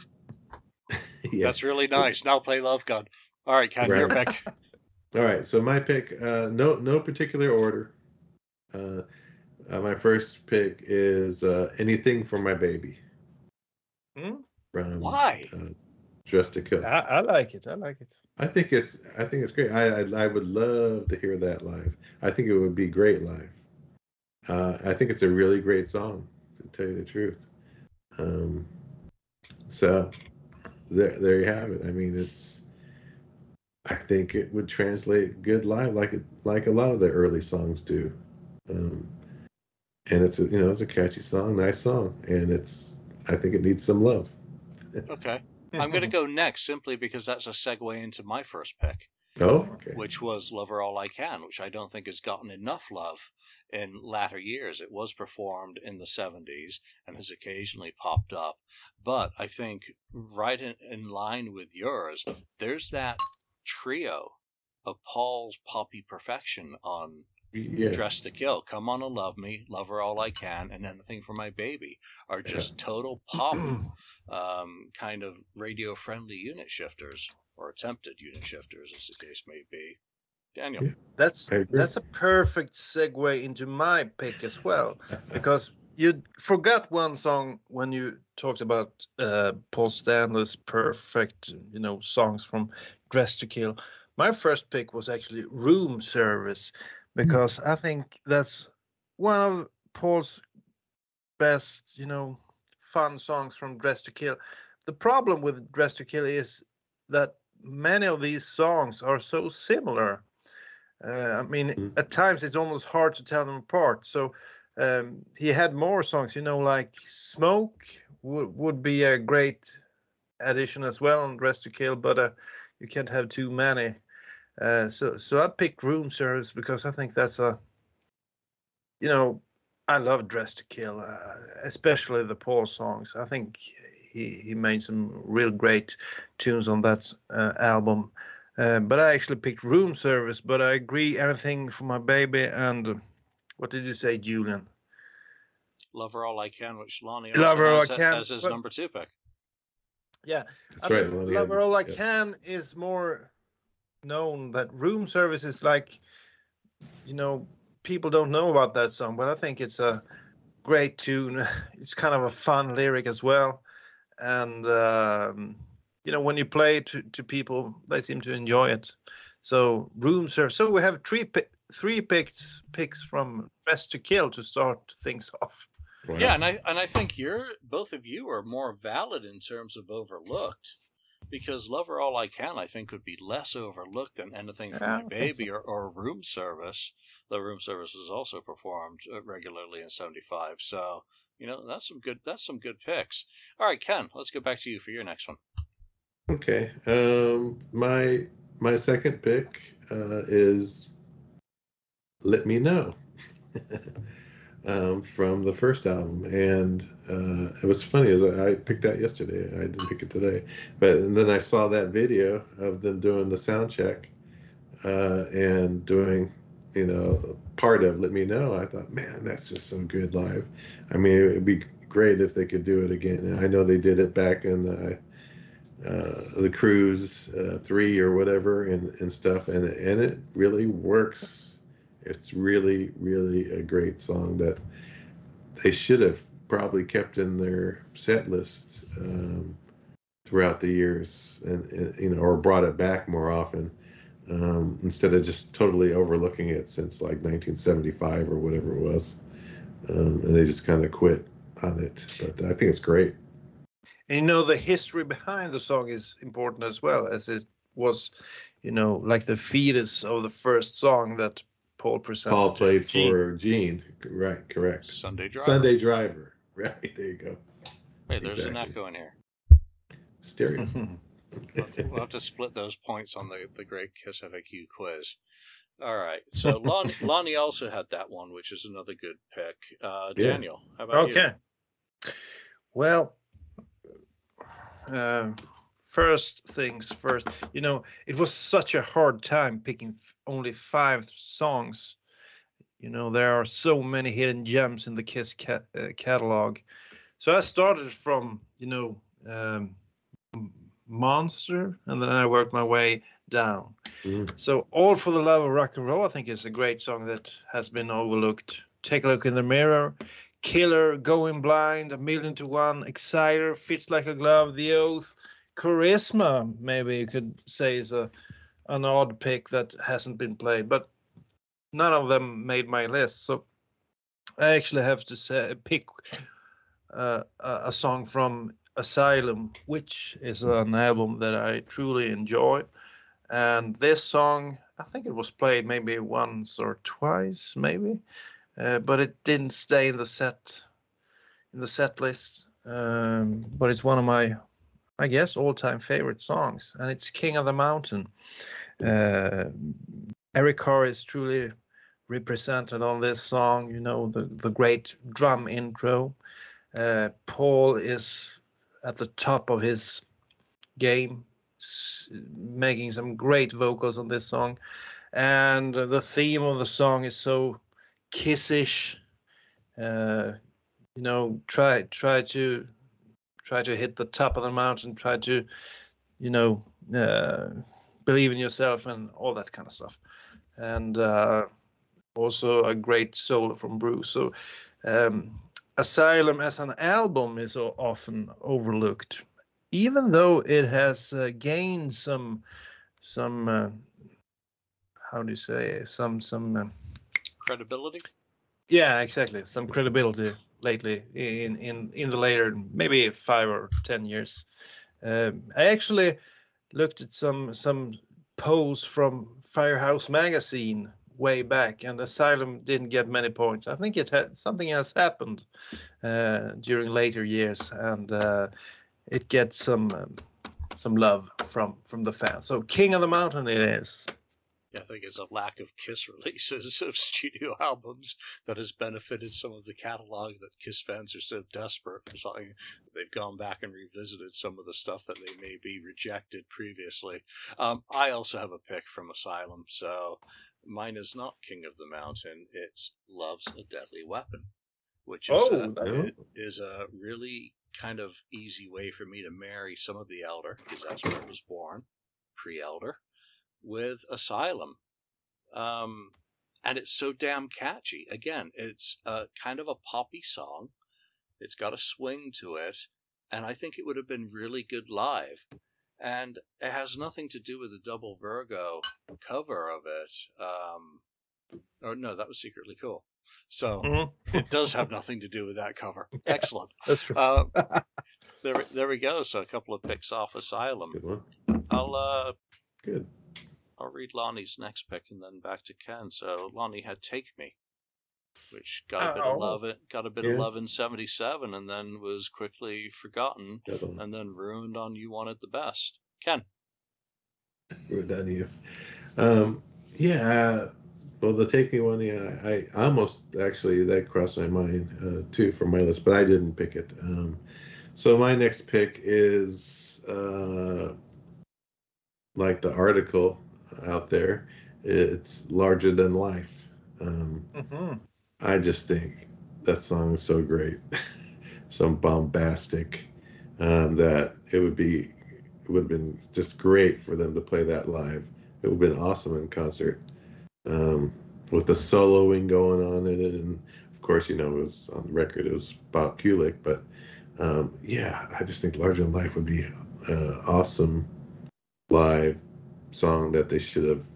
yeah. That's really nice. Now play Love Gun. All right, Ken, your pick. All right, so my pick, uh, no no particular order. Uh, uh, my first pick is uh, anything for my baby. Hmm? From, Why? Uh, to Kill. I, I like it. I like it. I think it's I think it's great. I, I I would love to hear that live. I think it would be great live. Uh, I think it's a really great song, to tell you the truth. Um, so there there you have it. I mean, it's I think it would translate good live, like it like a lot of the early songs do. Um, and it's a, you know it's a catchy song, nice song, and it's I think it needs some love. Okay. I'm going to go next simply because that's a segue into my first pick, Oh, okay. which was Love Her All I Can, which I don't think has gotten enough love in latter years. It was performed in the 70s and has occasionally popped up. But I think right in, in line with yours, there's that trio of Paul's poppy perfection on Yeah. Dress to Kill, Come On and Love Me, Love Her All I Can, and Anything for My Baby are just total pop um, kind of radio friendly unit shifters, or attempted unit shifters, as the case may be. Daniel. That's that's a perfect segue into my pick as well because you forgot one song when you talked about uh, Paul Stanley's perfect, you know, songs from Dress to Kill. My first pick was actually Room Service because I think that's one of Paul's best, you know, fun songs from Dress to Kill. The problem with Dress to Kill is that many of these songs are so similar Uh, I mean, Mm. at times it's almost hard to tell them apart. So um, he had more songs, you know, like Smoke would would be a great addition as well on Dress to Kill, but uh, you can't have too many. Uh, so so I picked Room Service because I think that's a, you know, I love Dress to Kill, uh, especially the Paul songs. I think he he made some real great tunes on that uh, album. Uh, but I actually picked Room Service. But I agree, anything for my baby. And uh, what did you say, Julian? Love Her All I Can, which Lonnie Love Her All also I has Can, as his but- number two pick. Yeah, That's I right. think Lonnie Love Her All I yeah. Can is more known. That Room Service is like, you know, people don't know about that song, but I think it's a great tune. It's kind of a fun lyric as well, and um, you know, when you play to to people, they seem to enjoy it. So Room Service. So we have three three picks picks from Dress to Kill to start things off. Wow. Yeah, and I and I think you're both of you are more valid in terms of overlooked, because Love Her All I Can I think would be less overlooked than anything from Yeah, My I think Baby or, or Room Service. Though Room Service is also performed uh, regularly in '75, so you know that's some good that's some good picks. All right, Ken, let's go back to you for your next one. Okay. Um, my my second pick uh, is "Let Me Know" um, from the first album, and uh, it was funny as I, I picked that yesterday. I didn't pick it today, but and then I saw that video of them doing the sound check uh, and doing, you know, part of "Let Me Know." I thought, man, that's just so good live. I mean, it would be great if they could do it again. And I know they did it back in. Uh, uh, the cruise uh, three or whatever and, and stuff and and it really works it's really really a great song that they should have probably kept in their set list um, throughout the years and, and you know or brought it back more often um, instead of just totally overlooking it since like 1975 or whatever it was um, and they just kind of quit on it but I think it's great And you know the history behind the song is important as well, as it was, you know, like the fetus of the first song that Paul presented. Paul played Gene. for Gene. Right, correct. Sunday Driver. Sunday Driver. Right, there you go. Wait, there's an exactly. echo in here. Stereo. We'll have, to, we'll have to split those points on the, the Great Kiss FAQ quiz. All right. So Lonnie, Lonnie also had that one, which is another good pick. Uh, Yeah. Daniel, how about you? okay. Well, um, first things first. You know, it was such a hard time picking f- only five songs. You know, there are so many hidden gems in the Kiss ca- uh, catalog. So I started from, you know, um, M- Monster, and then I worked my way down. Mm. So All for the Love of Rock and Roll, I think is a great song that has been overlooked. Take a look in the mirror. Killer, Going Blind, A Million to One, Exciter, Fits Like a Glove, The Oath, Charisma, maybe you could say is a an odd pick that hasn't been played, but none of them made my list. So I actually have to say, pick uh, a, a song from Asylum, which is an album that I truly enjoy. And this song, I think it was played maybe once or twice, maybe, uh, but it didn't stay in the set in the set list. Um, but it's one of my, I guess, all-time favorite songs, and it's "King of the Mountain." Uh, Eric Carr is truly represented on this song. You know the the great drum intro. Uh, Paul is at the top of his game, making some great vocals on this song, and the theme of the song is so kissish. Uh, you know, try try to try to hit the top of the mountain. Try to, you know, uh, believe in yourself and all that kind of stuff. And uh, also a great solo from Bruce. So um, Asylum as an album is often overlooked, even though it has uh, gained some some uh, how do you say some some uh, Credibility? yeah exactly some credibility lately in in in the later maybe five or ten years. Um, I actually looked at some some pose from Firehouse Magazine way back, and Asylum didn't get many points. I think it had something has happened uh, during later years, and uh, it gets some um, some love from from the fans. So King of the Mountain it is. I think it's a lack of Kiss releases of studio albums that has benefited some of the catalog that Kiss fans are so desperate for something. They've gone back and revisited some of the stuff that they may be rejected previously. Um, I also have a pick from Asylum, so mine is not King of the Mountain. It's Love's a Deadly Weapon, which is, Oh, a, is a really kind of easy way for me to marry some of the Elder, because that's where it was born, pre-Elder with Asylum. Um, and it's so damn catchy. Again, it's a kind of a poppy song. It's got a swing to it, and I think it would have been really good live. And it has nothing to do with the Double Virgo cover of it. Um, or no, that was secretly cool. So Mhm. it does have nothing to do with that cover. Excellent. That's true. Uh, there, there we go. So a couple of picks off Asylum. Good one. I'll uh, Good. I'll read Lonnie's next pick and then back to Ken. So Lonnie had "Take Me," which got a bit of Oh. love. It got a bit Yeah. of love in '77, and then was quickly forgotten, Good one. and then ruined on "You Wanted the Best." Ken, We're done you. Um, yeah. uh, Well, the take me one, yeah, I, I almost actually that crossed my mind uh, too for my list, but I didn't pick it. Um, so my next pick is uh, like the article out there. It's larger than life. Um, Mhm. I just think that song is so great, so bombastic um, that it would be it would have been just great for them to play that live. It would have been awesome in concert um, with the soloing going on in it, and of course, you know, it was on the record. It was Bob Kulick, but um, yeah, I just think Larger Than Life would be an awesome live song that they should have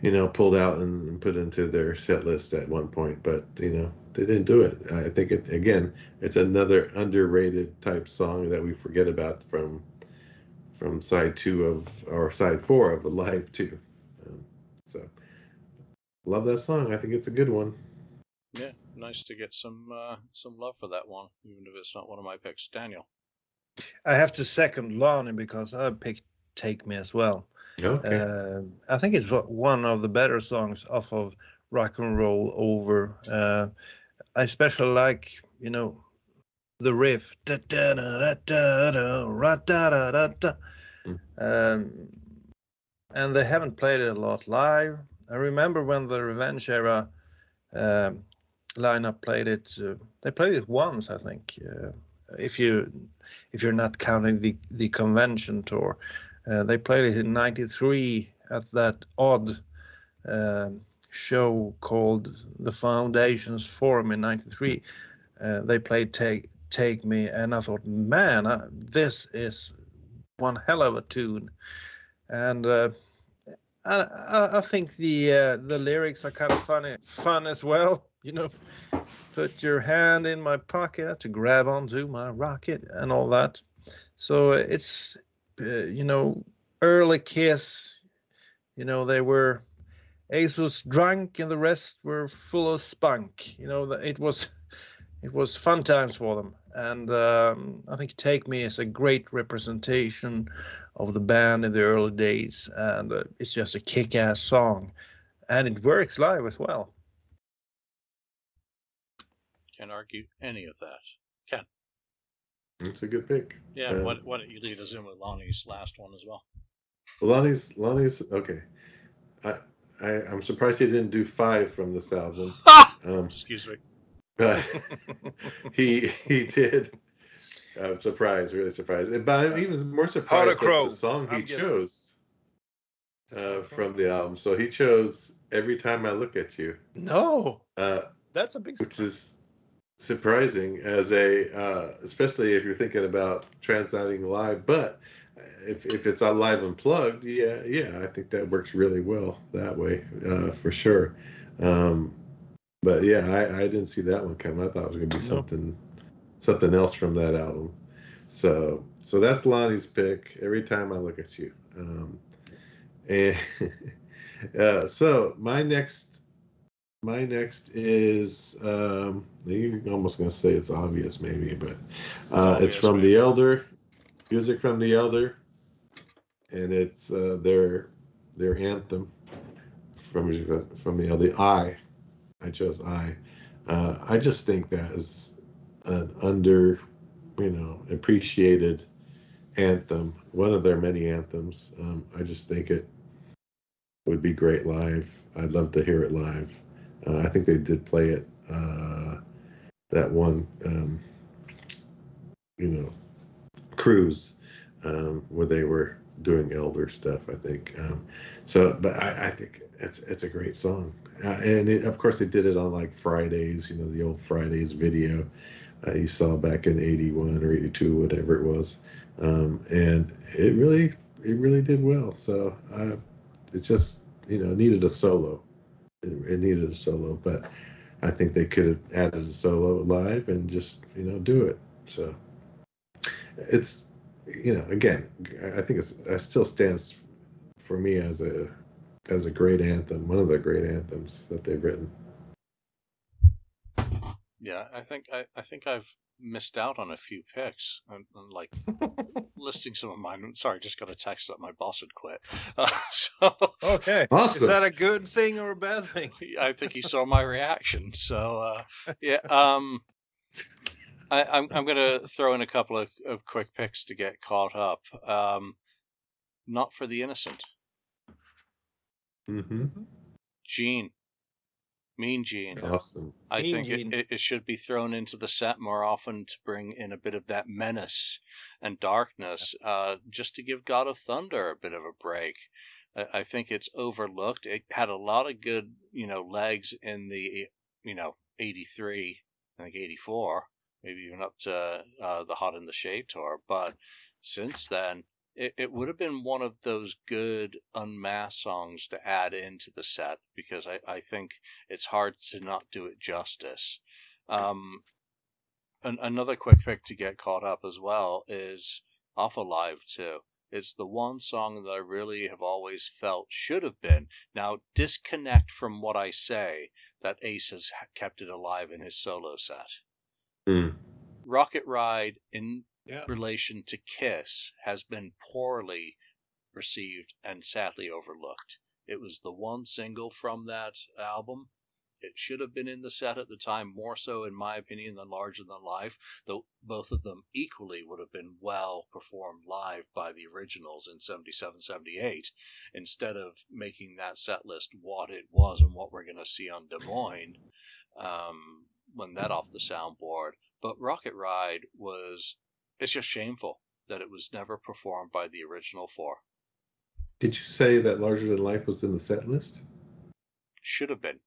you know, pulled out and, and put into their set list at one point, but you know, they didn't do it. I think it again, it's another underrated type song that we forget about from from side two of or side four of Alive two. Um, so love that song. I think it's a good one. yeah, nice to get some uh, some love for that one, even if it's not one of my picks. Daniel, I have to second Lonnie because I picked "Take Me" as well. Okay. Uh, I think it's one of the better songs off of Rock and Roll Over. Uh, I especially like, you know, the riff. Da, da, da, da, da, da, da, da, da, da. Um, and they haven't played it a lot live. I remember when the Revenge era um, lineup played it. Uh, they played it once, I think. Uh, if you if you're not counting the the convention tour. Uh, they played it in '93 at that odd um, show called the Foundations Forum in '93. Uh, they played "Take Take Me," and I thought, man, I, this is one hell of a tune. And uh, I, I, I think the uh, the lyrics are kind of funny, fun as well. You know, put your hand in my pocket to grab onto my rocket and all that. So it's uh, you know, early Kiss, you know, they were Ace was drunk and the rest were full of spunk. You know, it was it was fun times for them, and um, I think "Take Me" is a great representation of the band in the early days, and uh, it's just a kick-ass song, and it works live as well. can't argue any of that. Ken, It's a good pick. yeah, why, why don't you lead us in with Lonnie's last one as well? Lonnie's Lonnie's okay. I, I I'm surprised he didn't do five from this album. Um, Excuse me. but he he did. I'm surprised, really surprised. But I'm even more surprised at Crow, the song he I'm chose uh, from the album. So he chose "Every Time I Look at You," No, uh, that's a big. which is surprising as a, uh, especially if you're thinking about translating live. But if if it's on live unplugged, yeah, yeah, I think that works really well that way uh, for sure. Um, but yeah, I, I didn't see that one coming. I thought it was going to be No. something something else from that album. So so that's Lonnie's pick. Every time I look at you, um, And, uh, so my next, my next is um, you're almost gonna say it's obvious maybe, but uh, it's, obvious, from right? the Elder, music from the Elder, and it's uh, their their anthem from from the Elder. I, I chose I. Uh, I just think that is an under, you know, appreciated anthem, one of their many anthems. Um, I just think it would be great live. I'd love to hear it live. Uh, I think they did play it uh, that one, um, you know, cruise um, where they were doing elder stuff. I think um, so, but I, I think it's it's a great song, uh, and it, of course they did it on like Fridays, you know, the old Fridays video uh, you saw back in '81 or '82, whatever it was, um, and it really it really did well. So uh, it's just you know needed a solo, it, needed a solo, but I think they could have added a solo live and just you know do it. So it's you know again I think it's it still stands for me as a as a great anthem, one of the great anthems that they've written. Yeah, I think I, I think I've missed out on a few picks. I'm, I'm like listing some of mine. Sorry, just got a text that my boss had quit. Uh, so Okay. Awesome. Is that a good thing or a bad thing? I think he saw my reaction. So uh, yeah, um, I, I'm I'm gonna throw in a couple of, of quick picks to get caught up. Um, not for the innocent, Mm-hmm. Gene, Mean Gene. Awesome. I Mean think Gene. it, it, it should be thrown into the set more often to bring in a bit of that menace and darkness, uh, just to give God of Thunder a bit of a break. I, I think it's overlooked. It had a lot of good, you know, legs in the, you know, 83, I think 84, maybe even up to uh, the Hot in the Shade tour. But since then, it, it would have been one of those good unmasked songs to add into the set because I, I think it's hard to not do it justice. Um, an, another quick pick to get caught up as well is off Alive II. It's the one song that I really have always felt should have been. Now, disconnect from what I say that Ace has kept it alive in his solo set. Mm. Rocket Ride, in Yeah. relation to Kiss, has been poorly received and sadly overlooked. It was the one single from that album. It should have been in the set at the time, more so, in my opinion, than Larger Than Life, though both of them equally would have been well performed live by the originals in 77 78, instead of making that set list what it was and what we're going to see on Des Moines um, when that off the soundboard. But Rocket Ride was, it's just shameful that it was never performed by the original four. Did you say that Larger Than Life was in the set list? Should have been,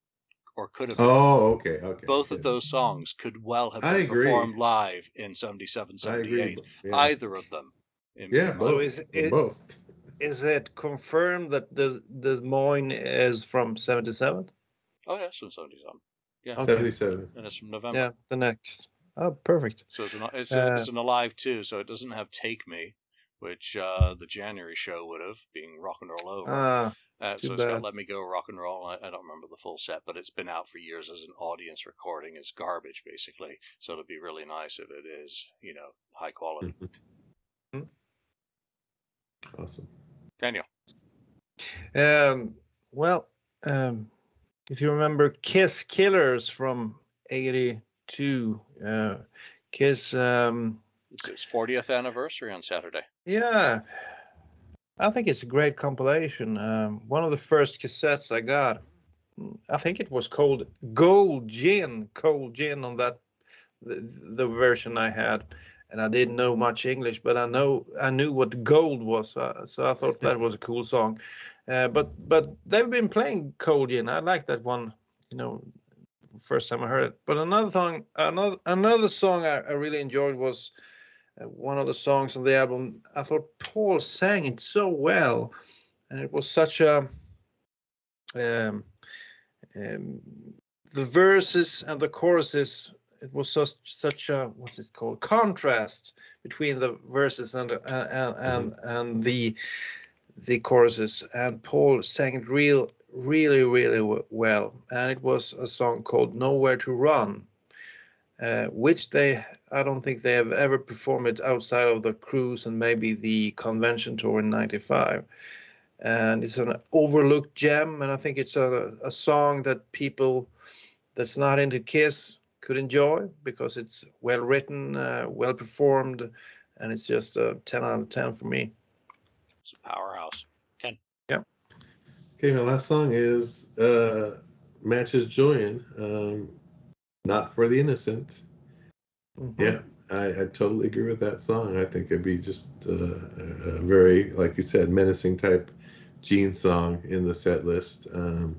or could have been. Oh, okay, okay. Both of those songs could well have been performed live in 77, I agree. 78. Yeah, Either of them. in yeah both. So is it- both. Is it confirmed that Des, Des Moines is from 77? Oh, yeah, it's from 77. Yeah, Okay. 77. and it's from November. Yeah, the next. Oh, perfect. So it's an, it's, Uh, it's an Alive II, so it doesn't have Take Me, which uh, the January show would have, being Rock and Roll Over. Ah, uh, too so it's got. Let Me Go Rock and Roll. I, I don't remember the full set, but it's been out for years as an audience recording. It's garbage, basically. So it'd be really nice if it is, you know, high quality. Awesome. Daniel. Um, well, um, if you remember Kiss Killers from 82, uh, Kiss, um, It's its 40th anniversary on Saturday. yeah, I think it's a great compilation. Um, one of the first cassettes I got, I think it was called Gold Gin, Cold Gin on that, the, the version I had. And I didn't know much English, but I know I knew what gold was, uh, so I thought that was a cool song. Uh, but but they've been playing Cold Gin. I like that one. You know, first time I heard it. But another song, another another song I, I really enjoyed was uh, one of the songs on the album. I thought Paul sang it so well, and it was such a um, um, the verses and the choruses. It was such such a what's it called contrast between the verses and and and and, and the the choruses, and Paul sang it real, really, really well. And it was a song called "Nowhere to Run," uh, which they, I don't think they have ever performed it outside of the cruise and maybe the convention tour in '95. And it's an overlooked gem, and I think it's a, a song that people that's not into Kiss could enjoy because it's well written, uh, well performed, and it's just a 10 out of 10 for me. It's a powerhouse. Okay, my last song is uh, Matches Joyin', um, Not for the Innocent. Mhm. Yeah, I, I totally agree with that song. I think it'd be just uh, a very, like you said, menacing type Gene song in the set list. Um,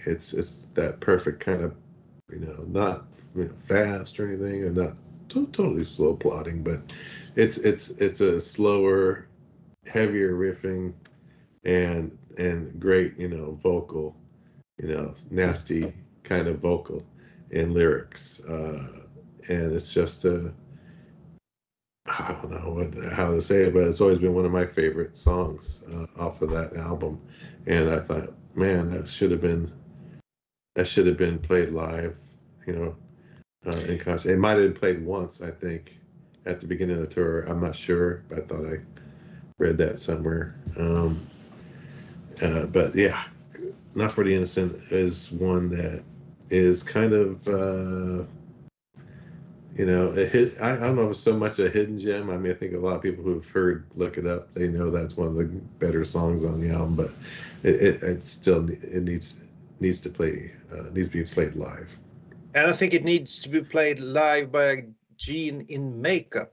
it's it's that perfect kind of, you know, not you know, fast or anything, and not to- totally slow plotting, but it's it's it's a slower, heavier riffing, and and great, you know, vocal, you know, nasty kind of vocal and lyrics. Uh, and it's just a I don't know what how to say it, but it's always been one of my favorite songs uh, off of that album. And I thought, man, that should have been that should have been played live, you know, uh, in concert. It might have been played once, I think, at the beginning of the tour. I'm not sure, but I thought I read that somewhere. Um, uh, but yeah, not for the innocent is one that is kind of uh, you know a hit I, I don't know if it's so much a hidden gem i mean i think a lot of people who've heard look it up they know that's one of the better songs on the album but it, it, it still it needs needs to play uh, needs to be played live And I think it needs to be played live by a Gene in makeup.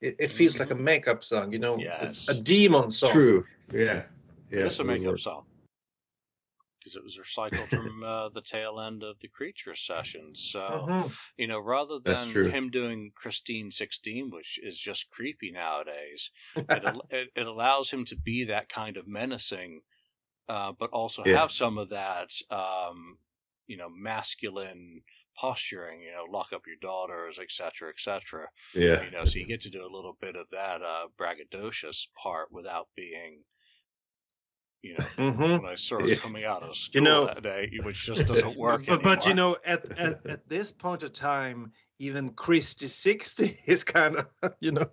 It, it feels like a makeup song, you know, Yes. a, a demon song. true yeah yeah it's a it makeup work. song. Because it was recycled from uh, the tail end of the Creature sessions. So, Mhm. you know, rather than him doing Christine 16, which is just creepy nowadays, it, al- it, it allows him to be that kind of menacing, uh, but also Yeah. have some of that, um, you know, masculine posturing, you know, lock up your daughters, etc., etc. yeah You know, so you get to do a little bit of that uh, braggadocious part without being, you know, Mhm. when I saw was Yeah. coming out of school know- that day, which just doesn't work But, but you know, at, at, at this point of time, even Christy 60 is kind of, you know,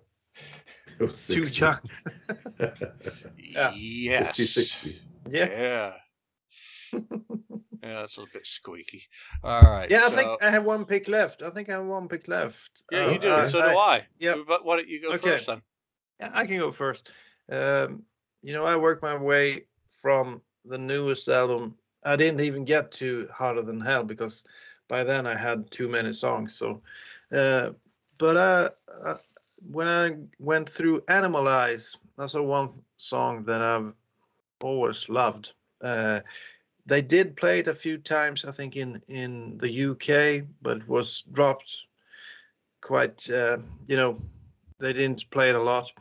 It too young. Yeah. Yes. 60, 60. Yes. Yeah. yeah, it's a bit squeaky. All right. Yeah, I so, think I have one pick left. I think I have one pick left. Yeah, Uh, you do. uh, so do I. yeah. But why don't you go Okay. first then? Yeah, I can go first. Um, you know, I worked my way from the newest album. I didn't even get to Hotter Than Hell because by then I had too many songs. So, uh, but uh, uh, when I went through Animalize, that's the one song that I've always loved. Uh, they did play it a few times, I think, in in the UK, but it was dropped quite. Uh, you know, they didn't play it a lot.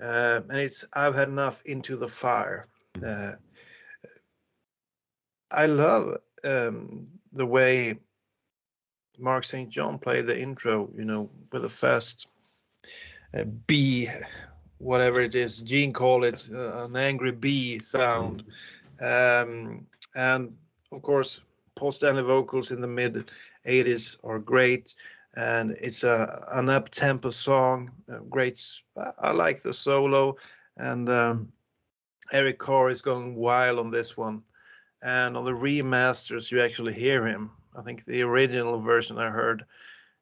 Uh, and it's I've had enough into the fire. Uh, I love um, the way Mark St. John played the intro, you know, with a fast uh, B, whatever it is, Gene called it, uh, an angry B sound. Um, and of course, Paul Stanley vocals in the mid 80s are great. And it's a an up tempo song. Uh, great. I like the solo, and um, Eric Carr is going wild on this one. And on the remasters, you actually hear him. I think the original version I heard,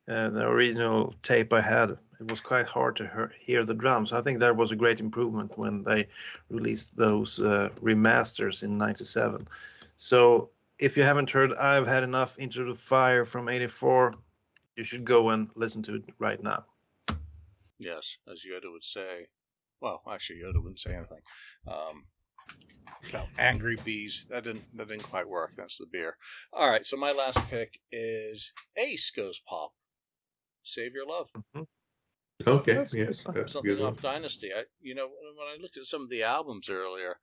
uh, the original tape I had, it was quite hard to hear, hear the drums. I think that was a great improvement when they released those uh, remasters in '97. So if you haven't heard I've Had Enough Into the Fire from 84, you should go and listen to it right now. Yes, as Yoda would say. Well, actually, Yoda wouldn't say anything. Um, no, angry bees. That didn't. That didn't quite work. That's the beer. All right. So my last pick is Ace goes pop. Save your love. Okay, That's- yeah, that's- that's Something good one. off Dynasty. I, you know, when I looked at some of the albums earlier,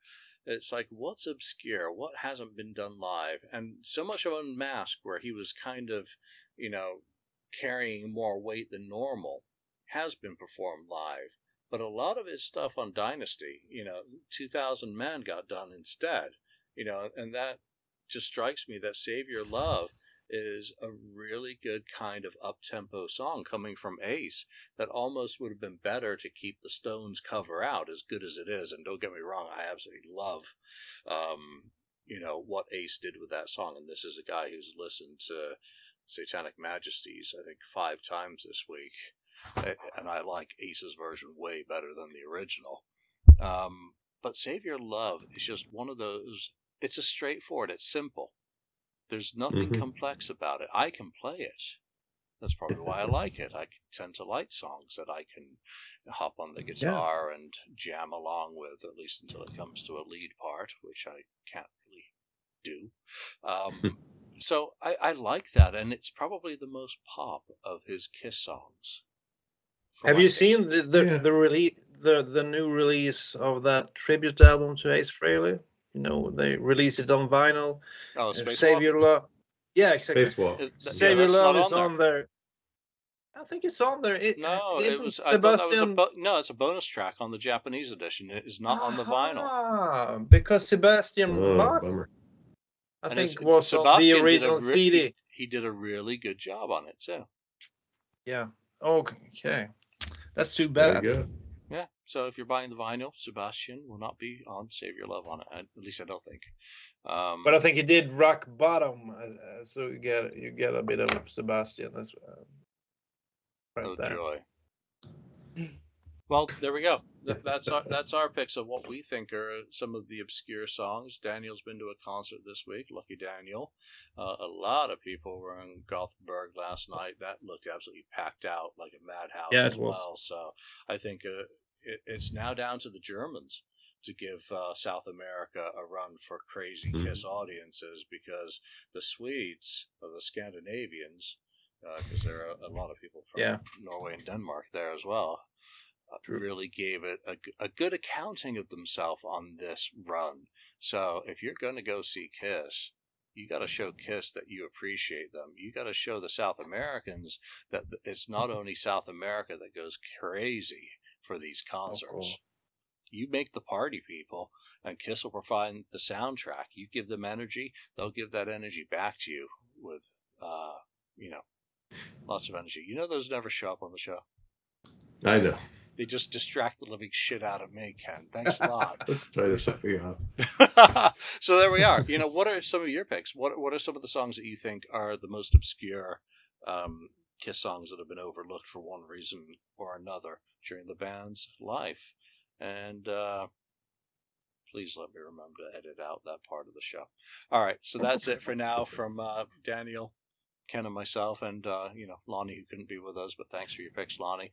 it's like what's obscure, what hasn't been done live, and so much of Unmasked, where he was kind of, you know, carrying more weight than normal, has been performed live. But a lot of his stuff on Dynasty, you know, 2000 Man got done instead, you know, and that just strikes me that Save Your Love is a really good kind of up tempo song coming from Ace that almost would have been better to keep the Stones cover out, as good as it is. And don't get me wrong, I absolutely love, um, you know, what Ace did with that song. And this is a guy who's listened to Satanic Majesties, I think, five times this week. And I like Ace's version way better than the original. Um, but Save Your Love is just one of those, it's a straightforward, it's simple there's nothing mm-hmm. complex about it. I can play it. That's probably why I like it. I tend to like songs that I can hop on the guitar yeah. and jam along with, at least until it comes to a lead part, which I can't really do. Um, so I, I, like that, and it's probably the most pop of his Kiss songs. Have you seen the the, yeah. the release the the new release of that tribute album to Ace Frehley? You know, they released it on vinyl. Oh, Space Save Your Love. Yeah, exactly. Spacewalk. Save yeah, Your Love is on there. there. I think it's on there. It, no, it was. Sebastian... Was bo- no, it's a bonus track on the Japanese edition. It is not on the vinyl. Ah, because Sebastian oh, Bach, bummer. I and think, was Sebastian on the original re- CD. He, he did a really good job on it too. Yeah. Okay. That's too bad. There you go. Yeah. So if you're buying the vinyl, Sebastian will not be on Save Your Love on it. At least I don't think. Um, but I think he did rock bottom, uh, so you get you get a bit of Sebastian as well. Right oh there. joy. Well, there we go. That's our that's our picks of what we think are some of the obscure songs. Daniel's been to a concert this week. Lucky Daniel. Uh, a lot of people were in Gothenburg last night. That looked absolutely packed out like a madhouse yeah, as was. well. So I think uh, it, it's now down to the Germans to give uh, South America a run for crazy mm-hmm. Kiss audiences because the Swedes or the Scandinavians, because uh, there are a lot of people from yeah. Norway and Denmark there as well, uh, really gave it a, a good accounting of themselves on this run. So if you're going to go see Kiss, you got to show Kiss that you appreciate them. You got to show the South Americans that it's not only South America that goes crazy for these concerts. Oh, cool. You make the party people, and Kiss will provide the soundtrack. You give them energy, they'll give that energy back to you with, uh, you know, lots of energy. You know, those never show up on the show. I know. They just distract the living shit out of me, Ken. Thanks a lot. Try me up. so there we are. You know, what are some of your picks? What What are some of the songs that you think are the most obscure um, Kiss songs that have been overlooked for one reason or another during the band's life. And uh, please let me remember to edit out that part of the show. All right, so that's it for now from uh, Daniel, Ken, and myself, and uh, you know Lonnie who couldn't be with us, but thanks for your picks, Lonnie.